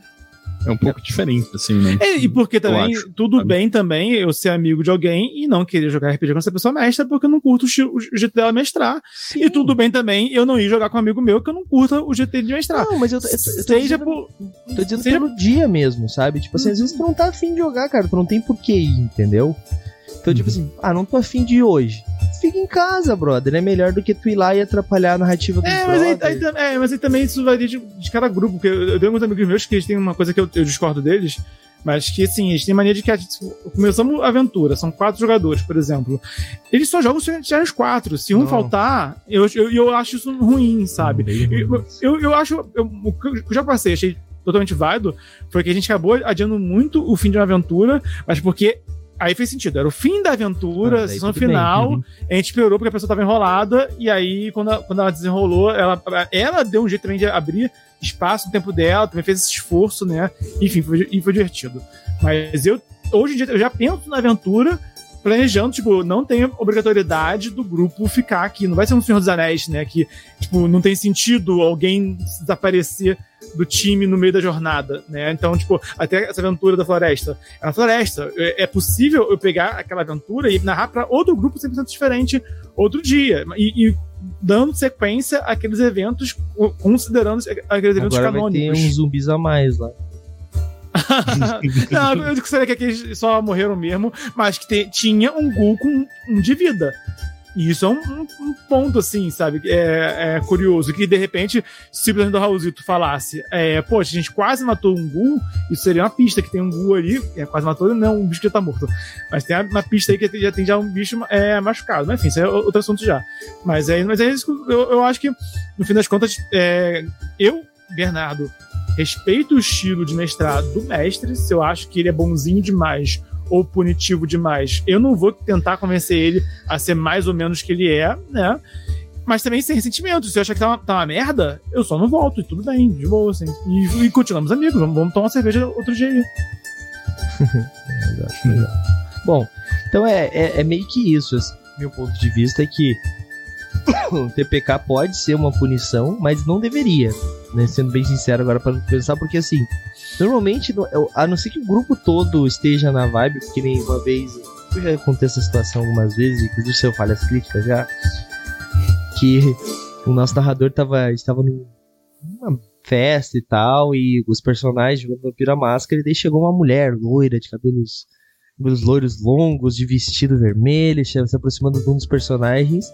é um pouco diferente, assim, né? É, e porque também, acho, tudo sabe? bem também eu ser amigo de alguém e não querer jogar RPG com essa pessoa mestra porque eu não curto o, jeito dela mestrar. Sim. E tudo bem também eu não ir jogar com um amigo meu que eu não curto o jeito de mestrar. Não, mas eu, eu, eu, eu tô seja dizendo, por, tô dizendo seja... pelo dia mesmo, sabe? Tipo assim, às vezes tu não tá afim de jogar, cara, tu não tem porquê ir, entendeu? Então, tipo uhum. tipo assim, ah, não tô afim de hoje fica em casa, brother. É melhor do que tu ir lá e atrapalhar a narrativa do é, mas aí, aí, é, mas aí também isso vai de, de cada grupo. Porque eu, eu tenho alguns amigos meus que eles têm uma coisa que eu, eu discordo deles. Mas que, assim, eles têm mania de que começamos a aventura, são quatro jogadores, por exemplo. Eles só jogam se tiver os quatro. Se um Não. faltar, eu, eu, eu acho isso ruim, sabe? Eu, eu, eu acho. Eu, o que eu já passei, achei totalmente válido, foi que a gente acabou adiando muito o fim de uma aventura, mas porque Aí fez sentido. Era o fim da aventura, ah, sessão final. Uhum. A gente esperou porque a pessoa estava enrolada. E aí, quando, a, quando ela desenrolou, ela, ela deu um jeito também de abrir espaço no tempo dela, também fez esse esforço, né? Enfim, foi, e foi divertido. Mas eu, hoje em dia, eu já penso na aventura planejando, tipo, não tem obrigatoriedade do grupo ficar aqui. Não vai ser um Senhor dos Anéis, né? Que, tipo, não tem sentido alguém desaparecer do time no meio da jornada, né? Então, tipo, até essa aventura da floresta. É uma floresta. É, é possível eu pegar aquela aventura e narrar para outro grupo 100% diferente outro dia. E, e, dando sequência àqueles eventos, considerando aqueles eventos Agora canônicos. Vai ter uns zumbis a mais lá. <laughs> não, eu gostaria que aqueles só morreram mesmo, mas que te, tinha um ghoul com um de vida. E isso é um, um, um ponto, assim, sabe? É, é, curioso. Que de repente, se o do Raulzito falasse, é, poxa, a gente quase matou um Gu, isso seria uma pista que tem um Gu ali, é, quase matou, não, um bicho que já tá morto. Mas tem uma pista aí que já tem já um bicho é, machucado. Mas enfim, isso é outro assunto já. Mas é, mas é isso que eu, eu acho que, no fim das contas, é, eu, Bernardo, respeito o estilo de mestrado do mestre, se eu acho que ele é bonzinho demais ou punitivo demais. Eu não vou tentar convencer ele a ser mais ou menos que ele é, né? Mas também sem ressentimento. Se eu achar que tá uma, tá uma merda, eu só não volto. E tudo bem, de boa, assim. E, e continuamos amigos. Vamos, vamos tomar uma cerveja outro dia aí. <laughs> Bom, então é, é, é, meio que isso. Assim, meu ponto de vista é que <coughs> TPK pode ser uma punição, mas não deveria. Né? Sendo bem sincero agora para pensar, porque assim, Normalmente, a não ser que o grupo todo esteja na vibe, porque nem uma vez. Eu já contei essa situação algumas vezes, inclusive se eu falhas críticas já. Que o nosso narrador tava, estava numa festa e tal, e os personagens jogando Vampiro à Máscara, e daí chegou uma mulher loira, de cabelos, cabelos loiros longos, de vestido vermelho, se aproximando de um dos personagens.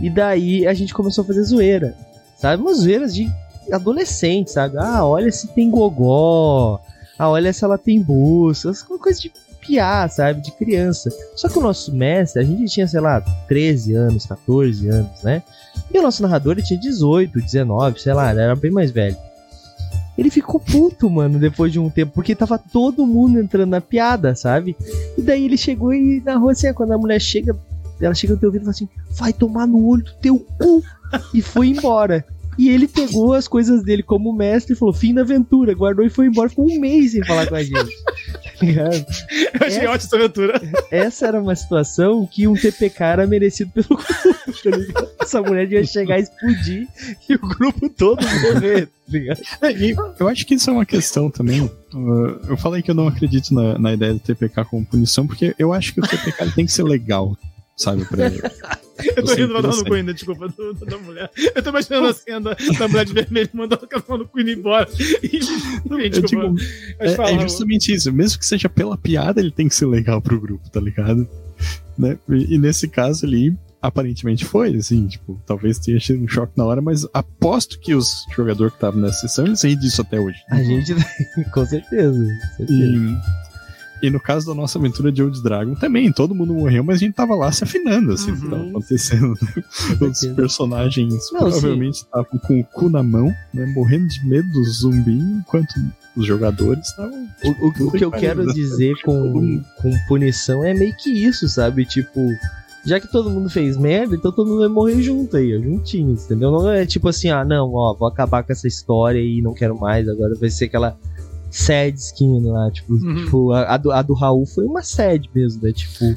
E daí a gente começou a fazer zoeira, sabe? Umas zoeiras de adolescente, sabe? Ah, olha se tem gogó, ah, olha se ela tem bolsa, coisas de piar, sabe? De criança. Só que o nosso mestre, a gente tinha, sei lá, 13 anos, 14 anos, né? E o nosso narrador ele tinha 18, 19, sei lá, ele era bem mais velho. Ele ficou puto, mano, depois de um tempo, porque tava todo mundo entrando na piada, sabe? E daí ele chegou e narrou assim, quando a mulher chega, ela chega no teu ouvido e fala assim: vai tomar no olho do teu cu! E foi embora. E ele pegou as coisas dele como mestre e falou: fim da aventura, guardou e foi embora. Ficou um mês sem falar com a gente. Tá ligado? Eu achei essa, ótima essa aventura. Essa era uma situação que um TPK era merecido pelo grupo, tá? Essa mulher devia chegar e explodir e o grupo todo morrer, tá ligado? É, eu acho que isso é uma questão também. Uh, eu falei que eu não acredito na, na ideia do TPK como punição, porque eu acho que o TPK tem que ser legal sabe? Pra, <laughs> eu tô rindo do cu ainda, desculpa, do, da mulher. Eu tô imaginando a cena da mulher de vermelho mandando o cavalo no cu indo embora. <laughs> E, eu digo, é, é, justamente isso. Mesmo que seja pela piada, ele tem que ser legal pro grupo, tá ligado? Né? E, e nesse caso ali, aparentemente foi, assim, tipo, talvez tenha sido um choque na hora, mas aposto que os jogadores que estavam nessa sessão, eles riem disso até hoje. A gente, <laughs> com certeza. Com certeza. E, e no caso da nossa aventura de Old Dragon também, todo mundo morreu, mas a gente tava lá se afinando, assim, uhum. o que tava acontecendo. Né? <laughs> Os personagens Não, provavelmente estavam com o cu na mão, né, morrendo de medo do zumbi, enquanto os jogadores estavam. O, o, o que eu quero né? dizer com, com punição é meio que isso, sabe? Tipo, já que todo mundo fez merda, então todo mundo vai morrer junto aí, juntinhos, entendeu? Não é tipo assim, ah, não, ó, vou acabar com essa história e não quero mais, agora vai ser aquela sad skin lá, tipo, uhum. tipo a, a, do, a do Raul foi uma sad mesmo, né? Tipo,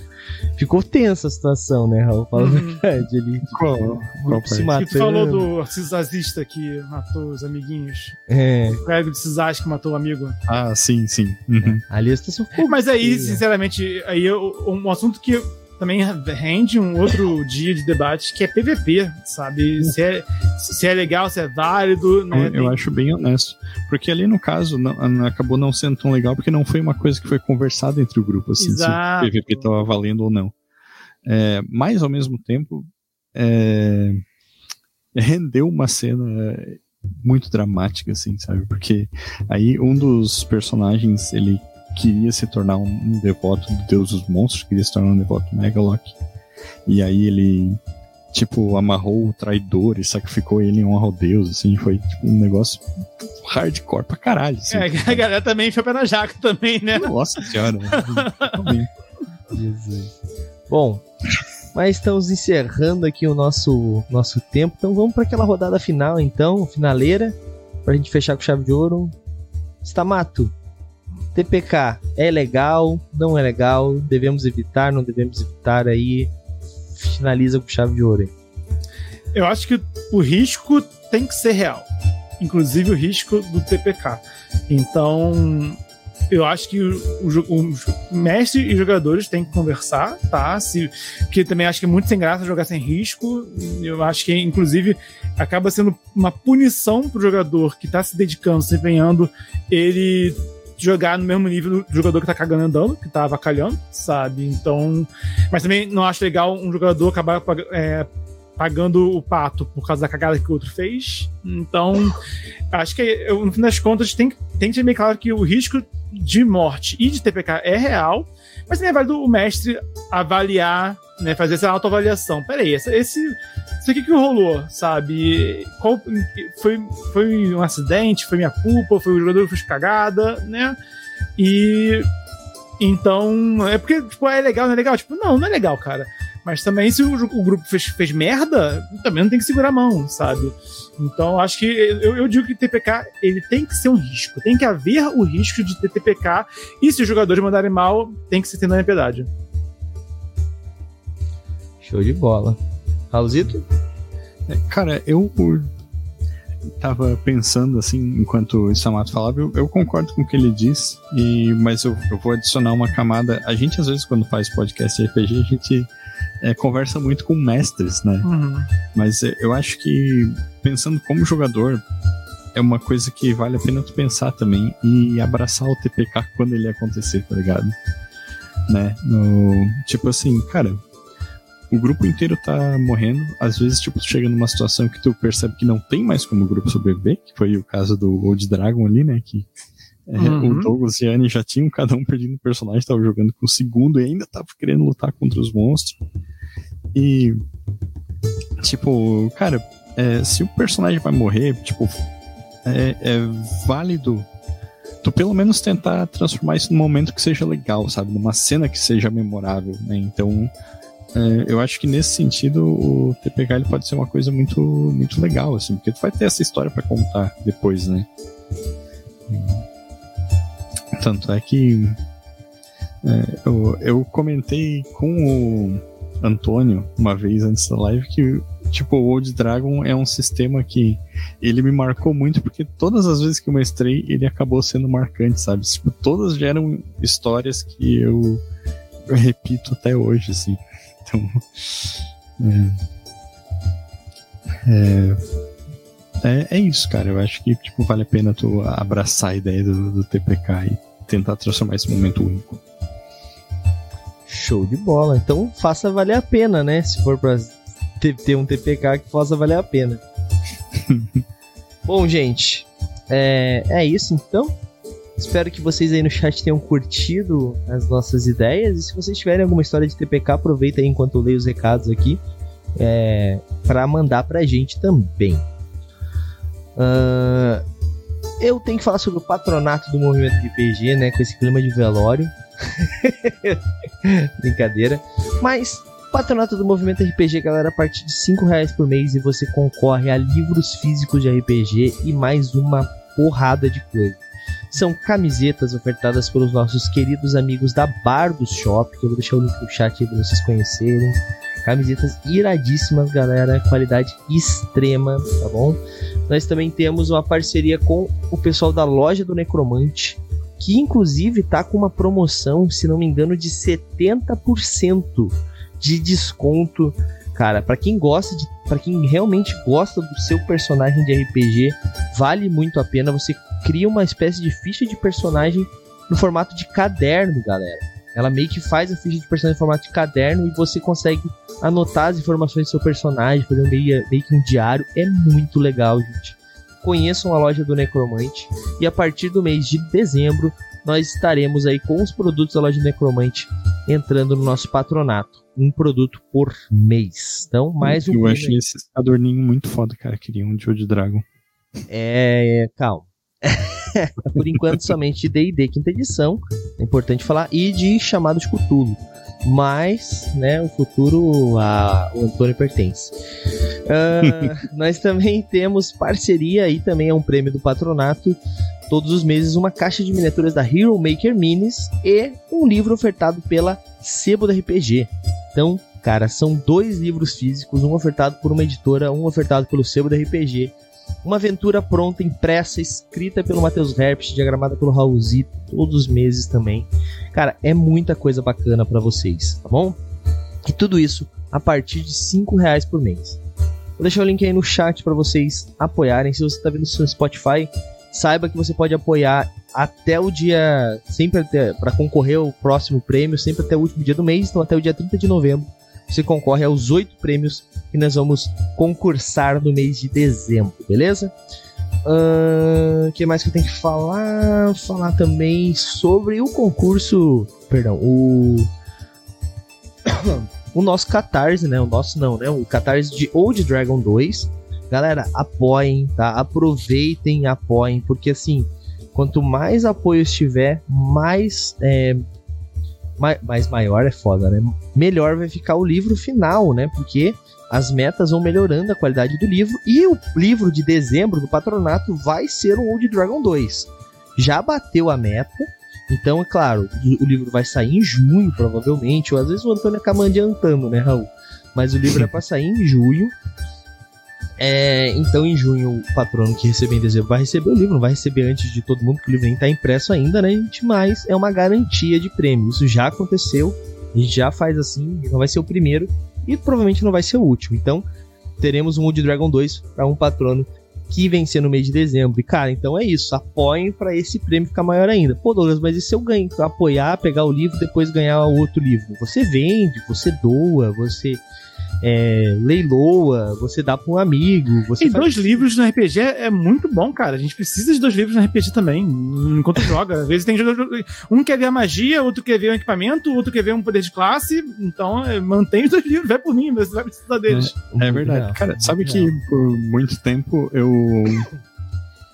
ficou tensa a situação, né, Raul? Fala uhum. a verdade ali. Qual? Qual se matou. tu falou do cisazista que matou os amiguinhos. É. O Craig de Cisaz que matou o amigo. Ah, sim, sim. Uhum. É. Ali a situação ficou. Mas aí, sinceramente, aí eu, um assunto que também rende um outro <laughs> dia de debate que é PVP, sabe? Se é, se é legal, se é válido. Né? Eu, eu acho bem honesto. Porque ali no caso não, acabou não sendo tão legal porque não foi uma coisa que foi conversada entre o grupo, assim, Exato. se o PVP estava valendo ou não. É, mas ao mesmo tempo, é, <laughs> rendeu uma cena muito dramática, assim, sabe? Porque aí um dos personagens ele queria se tornar um, devoto do deus dos monstros, queria se tornar um devoto do Megalock. E aí ele, tipo, amarrou o traidor e sacrificou ele em honra ao deus, assim, foi tipo, um negócio hardcore pra caralho. Assim. É, a galera também foi pé na jaca também, né? Nossa senhora. Jesus. Bom, mas estamos encerrando aqui o nosso, nosso tempo, então vamos para aquela rodada final, então, finaleira, pra gente fechar com chave de ouro. Stamato, TPK é legal, não é legal, devemos evitar, não devemos evitar aí. Finaliza com chave de ouro. Aí. Eu acho que o risco tem que ser real, inclusive o risco do TPK. Então, eu acho que o, o, o, mestre e os jogadores têm que conversar, tá? Se, porque também acho que é muito sem graça jogar sem risco. Eu acho que, inclusive, acaba sendo uma punição pro jogador que tá se dedicando, se empenhando, ele jogar no mesmo nível do jogador que tá cagando andando, que tá avacalhando, sabe? Então. Mas também não acho legal um jogador acabar é, pagando o pato por causa da cagada que o outro fez. Então, acho que no fim das contas tem, tem que ser bem claro que o risco de morte e de TPK é real, mas também é válido o mestre avaliar, né, fazer essa autoavaliação. Peraí, esse, esse isso aqui que rolou, sabe? Qual, foi, foi um acidente, foi minha culpa, foi o jogador que fez cagada, né? E então, é porque, tipo, é legal, não é legal? Tipo, não, não é legal, cara. Mas também, se o, o grupo fez, fez merda, também não tem que segurar a mão, sabe? Então, acho que eu, eu, digo que TPK ele tem que ser um risco. Tem que haver o risco de ter TPK. E se os jogadores mandarem mal, tem que ser tendo piedade. Show de bola. Raulzito? É, cara, eu tava pensando assim, enquanto o Samato falava, eu, eu, concordo com o que ele diz, e, mas eu, eu, vou adicionar uma camada. A gente, às vezes, quando faz podcast RPG, a gente é, conversa muito com mestres, né? Uhum. Mas é, eu acho que, pensando como jogador, é uma coisa que vale a pena tu pensar também e abraçar o TPK quando ele acontecer, tá ligado? Né? No, tipo assim, cara, o grupo inteiro tá morrendo. Às vezes, tipo, tu chega numa situação que tu percebe que não tem mais como o grupo sobreviver, que foi o caso do Old Dragon ali, né? Que é, uhum. o Douglas e a Annie já tinham cada um perdido um personagem, tava jogando com o segundo e ainda tava querendo lutar contra os monstros. E, tipo, cara, é, se o personagem vai morrer, tipo, é, é válido tu pelo menos tentar transformar isso num momento que seja legal, sabe? Numa cena que seja memorável, né? Então, é, eu acho que nesse sentido o TPK ele pode ser uma coisa muito, muito legal, assim, porque tu vai ter essa história para contar depois, né? Tanto é que é, eu, eu comentei com o Antônio uma vez antes da live que tipo, o Old Dragon é um sistema que ele me marcou muito porque todas as vezes que eu mestrei, ele acabou sendo marcante, sabe? Tipo, todas geram histórias que eu, eu repito até hoje, assim. Então. É, é, é, isso, cara. Eu acho que tipo, vale a pena tu abraçar a ideia do, do TPK e tentar transformar esse momento único. Show de bola. Então faça valer a pena, né? Se for pra ter um TPK que possa valer a pena. <laughs> Bom, gente, é, é isso então. Espero que vocês aí no chat tenham curtido as nossas ideias. E se vocês tiverem alguma história de TPK, aproveita aí enquanto eu leio os recados aqui é, para mandar pra gente também. Uh, eu tenho que falar sobre o patronato do movimento RPG, né? Com esse clima de velório. <laughs> Brincadeira. Mas Patronato do Movimento RPG, galera, a partir de 5 reais por mês e você concorre a livros físicos de RPG e mais uma porrada de coisa. São camisetas ofertadas pelos nossos queridos amigos da Bardos Shop, que eu vou deixar o link no chat aí pra vocês conhecerem. Camisetas iradíssimas, galera, qualidade extrema, tá bom? Nós também temos uma parceria com o pessoal da loja do Necromante, que inclusive tá com uma promoção, se não me engano, de 70% de desconto. Cara, para quem gosta de, para quem realmente gosta do seu personagem de RPG, vale muito a pena. Você cria uma espécie de ficha de personagem no formato de caderno, galera. Ela meio que faz a ficha de personagem no formato de caderno e você consegue anotar as informações do seu personagem, fazer meio, meio que um diário. É muito legal, gente. Conheçam a loja do Necromante e a partir do mês de dezembro nós estaremos aí com os produtos da loja do Necromante entrando no nosso patronato. Um produto por mês. Então, mais um. Eu achei esse adorninho muito foda, cara. Queria um de Old Dragon. É, calma. <laughs> por enquanto, somente de DD quinta edição. É importante falar. E de chamado de Cthulhu. Mas, né, o futuro a, o Antônio pertence. Uh, <laughs> nós também temos parceria e também é um prêmio do patronato todos os meses uma caixa de miniaturas da Hero Maker Minis e um livro ofertado pela Sebo da RPG. Então, cara, são dois livros físicos, um ofertado por uma editora, um ofertado pelo Sebo da RPG. Uma aventura pronta, impressa, escrita pelo Matheus Herbst, diagramada pelo Raulzito, todos os meses também. Cara, é muita coisa bacana para vocês, tá bom? E tudo isso a partir de 5 reais por mês. Vou deixar o link aí no chat para vocês apoiarem. Se você está vendo isso no Spotify, saiba que você pode apoiar até o dia, sempre para concorrer ao próximo prêmio, sempre até o último dia do mês, então até o dia 30 de novembro, você concorre aos oito prêmios que nós vamos concursar no mês de dezembro, beleza? O uh, que mais que eu tenho que falar? Falar também sobre o concurso, perdão, o <coughs> o nosso Catarse, né? O nosso não, né? O Catarse de Old Dragon 2 Galera, apoiem, tá? Aproveitem, apoiem, porque assim, quanto mais apoio tiver, mais, é, mais maior é foda, né? Melhor vai ficar o livro final, né? Porque as metas vão melhorando a qualidade do livro e o livro de dezembro do patronato vai ser o Old Dragon 2. Já bateu a meta, então é claro, o livro vai sair em junho, provavelmente, ou às vezes o Antônio acaba adiantando, né, Raul? Mas o livro é para sair em junho. É, então, em junho, o patrono que receber em dezembro vai receber o livro, não vai receber antes de todo mundo, que o livro nem está impresso ainda, né, gente? Mas é uma garantia de prêmio. Isso já aconteceu, a gente já faz assim, não vai ser o primeiro e provavelmente não vai ser o último. Então, teremos um Wood Dragon 2 para um patrono que vencer no mês de dezembro. E, cara, então é isso. Apoiem para esse prêmio ficar maior ainda. Pô, Douglas, mas e se eu ganho? Apoiar, pegar o livro, depois ganhar outro livro? Você vende, você doa, você é, leiloa, você dá pra um amigo. Você e faz... dois livros no RPG é muito bom, cara. A gente precisa de dois livros no RPG também, enquanto <laughs> joga. Às vezes tem um quer ver a magia, outro quer ver o equipamento, outro quer ver um poder de classe. Então, é, mantém os dois livros, vai por mim, você vai precisar deles. É, é verdade. Cara, sabe que por muito tempo eu.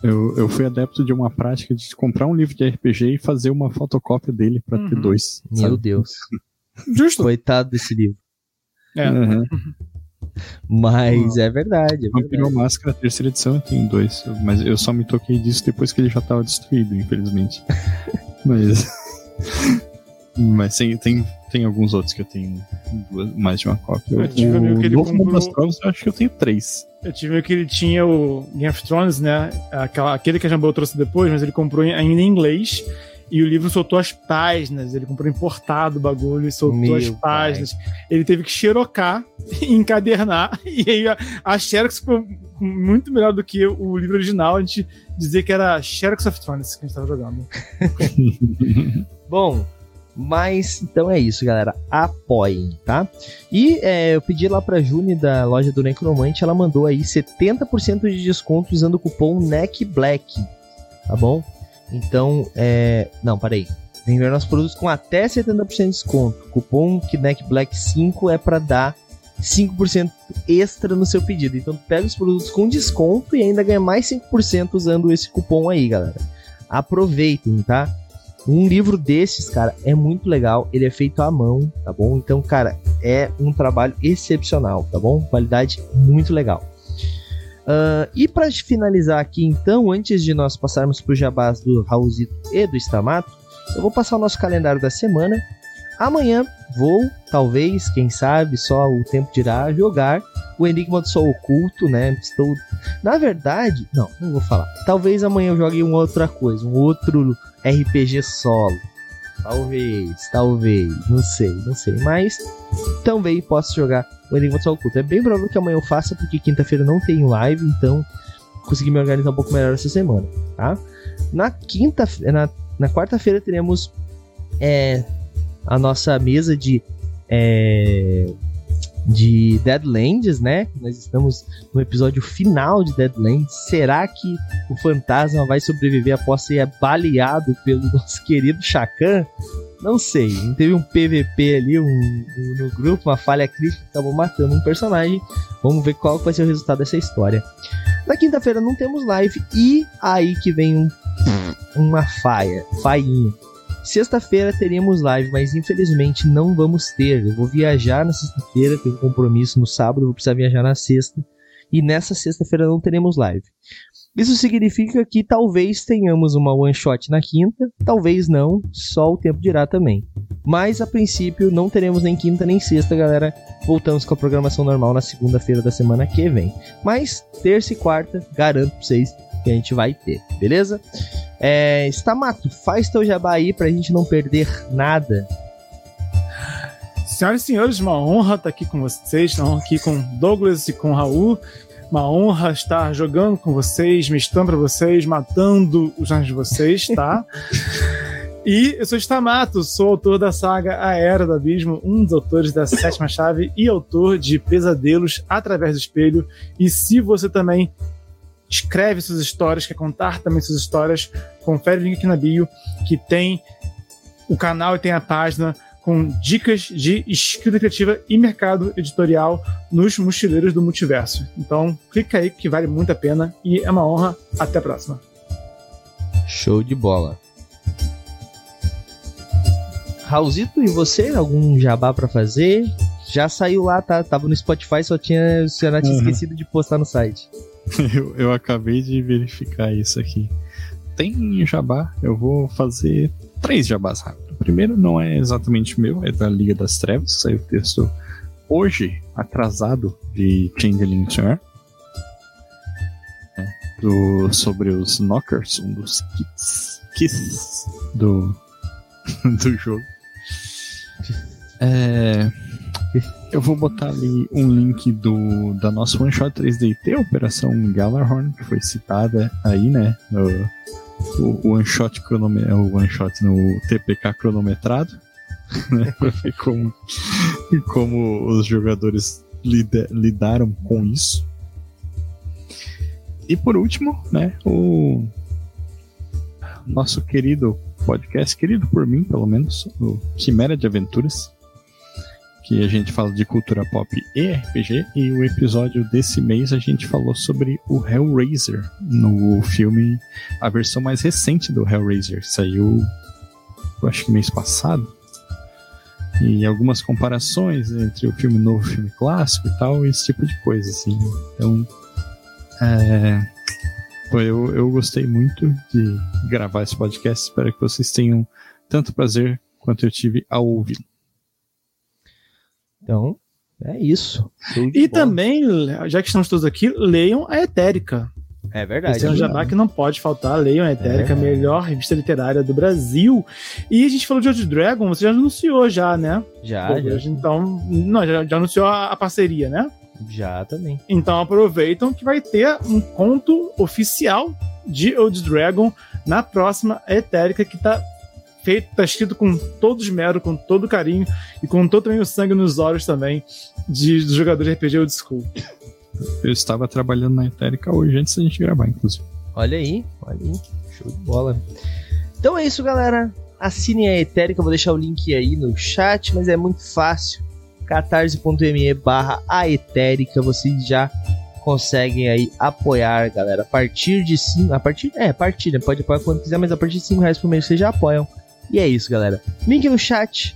Eu, eu fui adepto de uma prática de comprar um livro de RPG e fazer uma fotocópia dele para uhum. ter dois. Meu sabe? Deus. <laughs> Justo. Coitado desse livro. É. Uhum. <laughs> Mas é verdade. É Vampiro Máscara, terceira edição, eu tenho dois. Mas eu só me toquei disso depois que ele já estava destruído, infelizmente. <laughs> mas. mas tem, tem, tem alguns outros que eu tenho duas, mais de uma cópia. Eu tive o que ele Novo comprou... das Provas, eu acho que eu tenho três. Eu tive que ele tinha o Game of Thrones, né? Aquela, aquele que a Jambô trouxe depois, mas ele comprou ainda em inglês. E o livro soltou as páginas, ele comprou importado o bagulho e soltou Meu as páginas. Pai. Ele teve que xerocar <laughs> e encadernar. E aí a, a Xerox ficou muito melhor do que o livro original. A gente dizer que era Xerox of Thrones que a gente tava jogando. <laughs> Bom, mas então é isso, galera. Apoiem, tá? E é, eu pedi lá pra Juni da loja do Necromante, ela mandou aí 70% de desconto usando o cupom NECBLACK, tá bom? Então, é. Não, parei. Vem ver nossos produtos com até 70% de desconto. Cupom Knack Black 5 é para dar 5% extra no seu pedido. Então, pega os produtos com desconto e ainda ganha mais 5% usando esse cupom aí, galera. Aproveitem, tá? Um livro desses, cara, é muito legal. Ele é feito à mão, tá bom? Então, cara, é um trabalho excepcional, tá bom? Qualidade muito legal. Uh, e para finalizar aqui, então, antes de nós passarmos para o jabás do Raulzito e do Stamato, eu vou passar o nosso calendário da semana. Amanhã vou, talvez, quem sabe, só o tempo dirá, jogar o Enigma do Sol Oculto, né? Estou. Na verdade, não, não vou falar. Talvez amanhã eu jogue uma outra coisa, um outro RPG solo. Talvez, talvez, não sei, não sei. Mas também posso jogar o Enigma do Sol Oculto. É bem provável que amanhã eu faça, porque quinta-feira não tem live, então consegui me organizar um pouco melhor essa semana, tá? Na quinta, na, na quarta-feira teremos é, a nossa mesa de é, de Deadlands, né? Nós estamos no episódio final de Deadlands. Será que o fantasma vai sobreviver após ser baleado pelo <laughs> nosso querido Chacan? Não sei. Teve um PVP ali um, um, no grupo, uma falha crítica que acabou matando um personagem. Vamos ver qual vai ser o resultado dessa história. Na quinta-feira não temos live e aí que vem um, uma faia, fainha. Sexta-feira teríamos live, mas infelizmente não vamos ter. Eu vou viajar na sexta-feira, tenho um compromisso no sábado, vou precisar viajar na sexta. E nessa sexta-feira não teremos live. Isso significa que talvez tenhamos uma one shot na quinta, talvez não, só o tempo dirá também. Mas a princípio não teremos nem quinta nem sexta, galera. Voltamos com a programação normal na segunda-feira da semana que vem. Mas terça e quarta, garanto pra vocês que a gente vai ter, beleza? É, Stamato, faz teu jabá aí pra gente não perder nada. Senhoras e senhores, uma honra estar aqui com vocês, estão aqui com Douglas e com Raul. Uma honra estar jogando com vocês, mestrando para vocês, matando os anjos de vocês, tá? <laughs> E eu sou Stamato, sou autor da saga A Era do Abismo, um dos autores da Sétima Chave e autor de Pesadelos através do Espelho. E se você também escreve suas histórias, quer contar também suas histórias, confere o link aqui na bio, que tem o canal e tem a página com dicas de escrita criativa e mercado editorial nos mochileiros do multiverso. Então, clica aí que vale muito a pena e é uma honra. Até a próxima. Show de bola. Raulzito, e você? Algum jabá para fazer? Já saiu lá, tá? Tava no Spotify, só tinha, o senhor tinha uhum. esquecido de postar no site. <laughs> eu, eu acabei de verificar isso aqui. Tem jabá, eu vou fazer três jabás rápidos. O primeiro não é exatamente meu, é da Liga das Trevas, saiu o texto hoje, atrasado, de Changeling Senhor. É, do, sobre os Knockers, um dos kits, kits do, <laughs> do jogo. É, Eu vou botar ali um link do, da nossa One Shot 3DT, Operação Galahorn, que foi citada aí, né? O, o One Shot cronome, o One Shot no TPK cronometrado, <laughs> né? Pra ver como, como os jogadores lida, lidaram com isso. E por último, né, o nosso querido podcast, querido por mim, pelo menos, o Quimera de Aventuras, que a gente fala de cultura pop e RPG, e o episódio desse mês a gente falou sobre o Hellraiser, no filme, a versão mais recente do Hellraiser, saiu, eu acho que mês passado, e algumas comparações entre o filme novo e o filme clássico e tal, esse tipo de coisa, assim. Então, é, eu, eu gostei muito de gravar esse podcast. Espero que vocês tenham tanto prazer quanto eu tive ao ouvi-lo. Então, é isso. E também, já que estamos todos aqui, leiam a Etérica. É verdade. Esse é um jabá que não pode faltar. Leiam a Etérica, a é. melhor revista literária do Brasil. E a gente falou de Old Dragon, você já anunciou já, né? Já, Pô, já. Então, não, já, já anunciou a, a parceria, né? Já também. Então aproveitam que vai ter um conto oficial de Old Dragon na próxima Etérica que tá feito, tá escrito com todo esmero, com todo carinho e com todo também o sangue nos olhos também de, dos jogadores de RPG Old School. Eu estava trabalhando na Etérica hoje antes da gente gravar, inclusive. Olha aí, olha aí. Show de bola. Então é isso, galera. Assinem a Etérica, vou deixar o link aí no chat, mas é muito fácil catarse.me barra aetérica, vocês já conseguem aí apoiar, galera. A partir de 5, a partir, é, a partir, né? pode apoiar quando quiser, mas a partir de 5 reais por mês vocês já apoiam. E é isso, galera. Link no chat.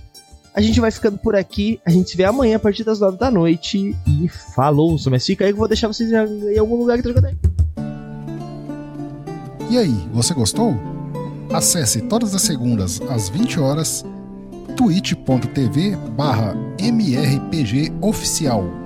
A gente vai ficando por aqui. A gente se vê amanhã a partir das 9 da noite. E falou! Mas fica aí que eu vou deixar vocês em algum lugar que tá jogando aí. E aí, você gostou? Acesse todas as segundas às 20 horas twitch.tv barra mrpgoficial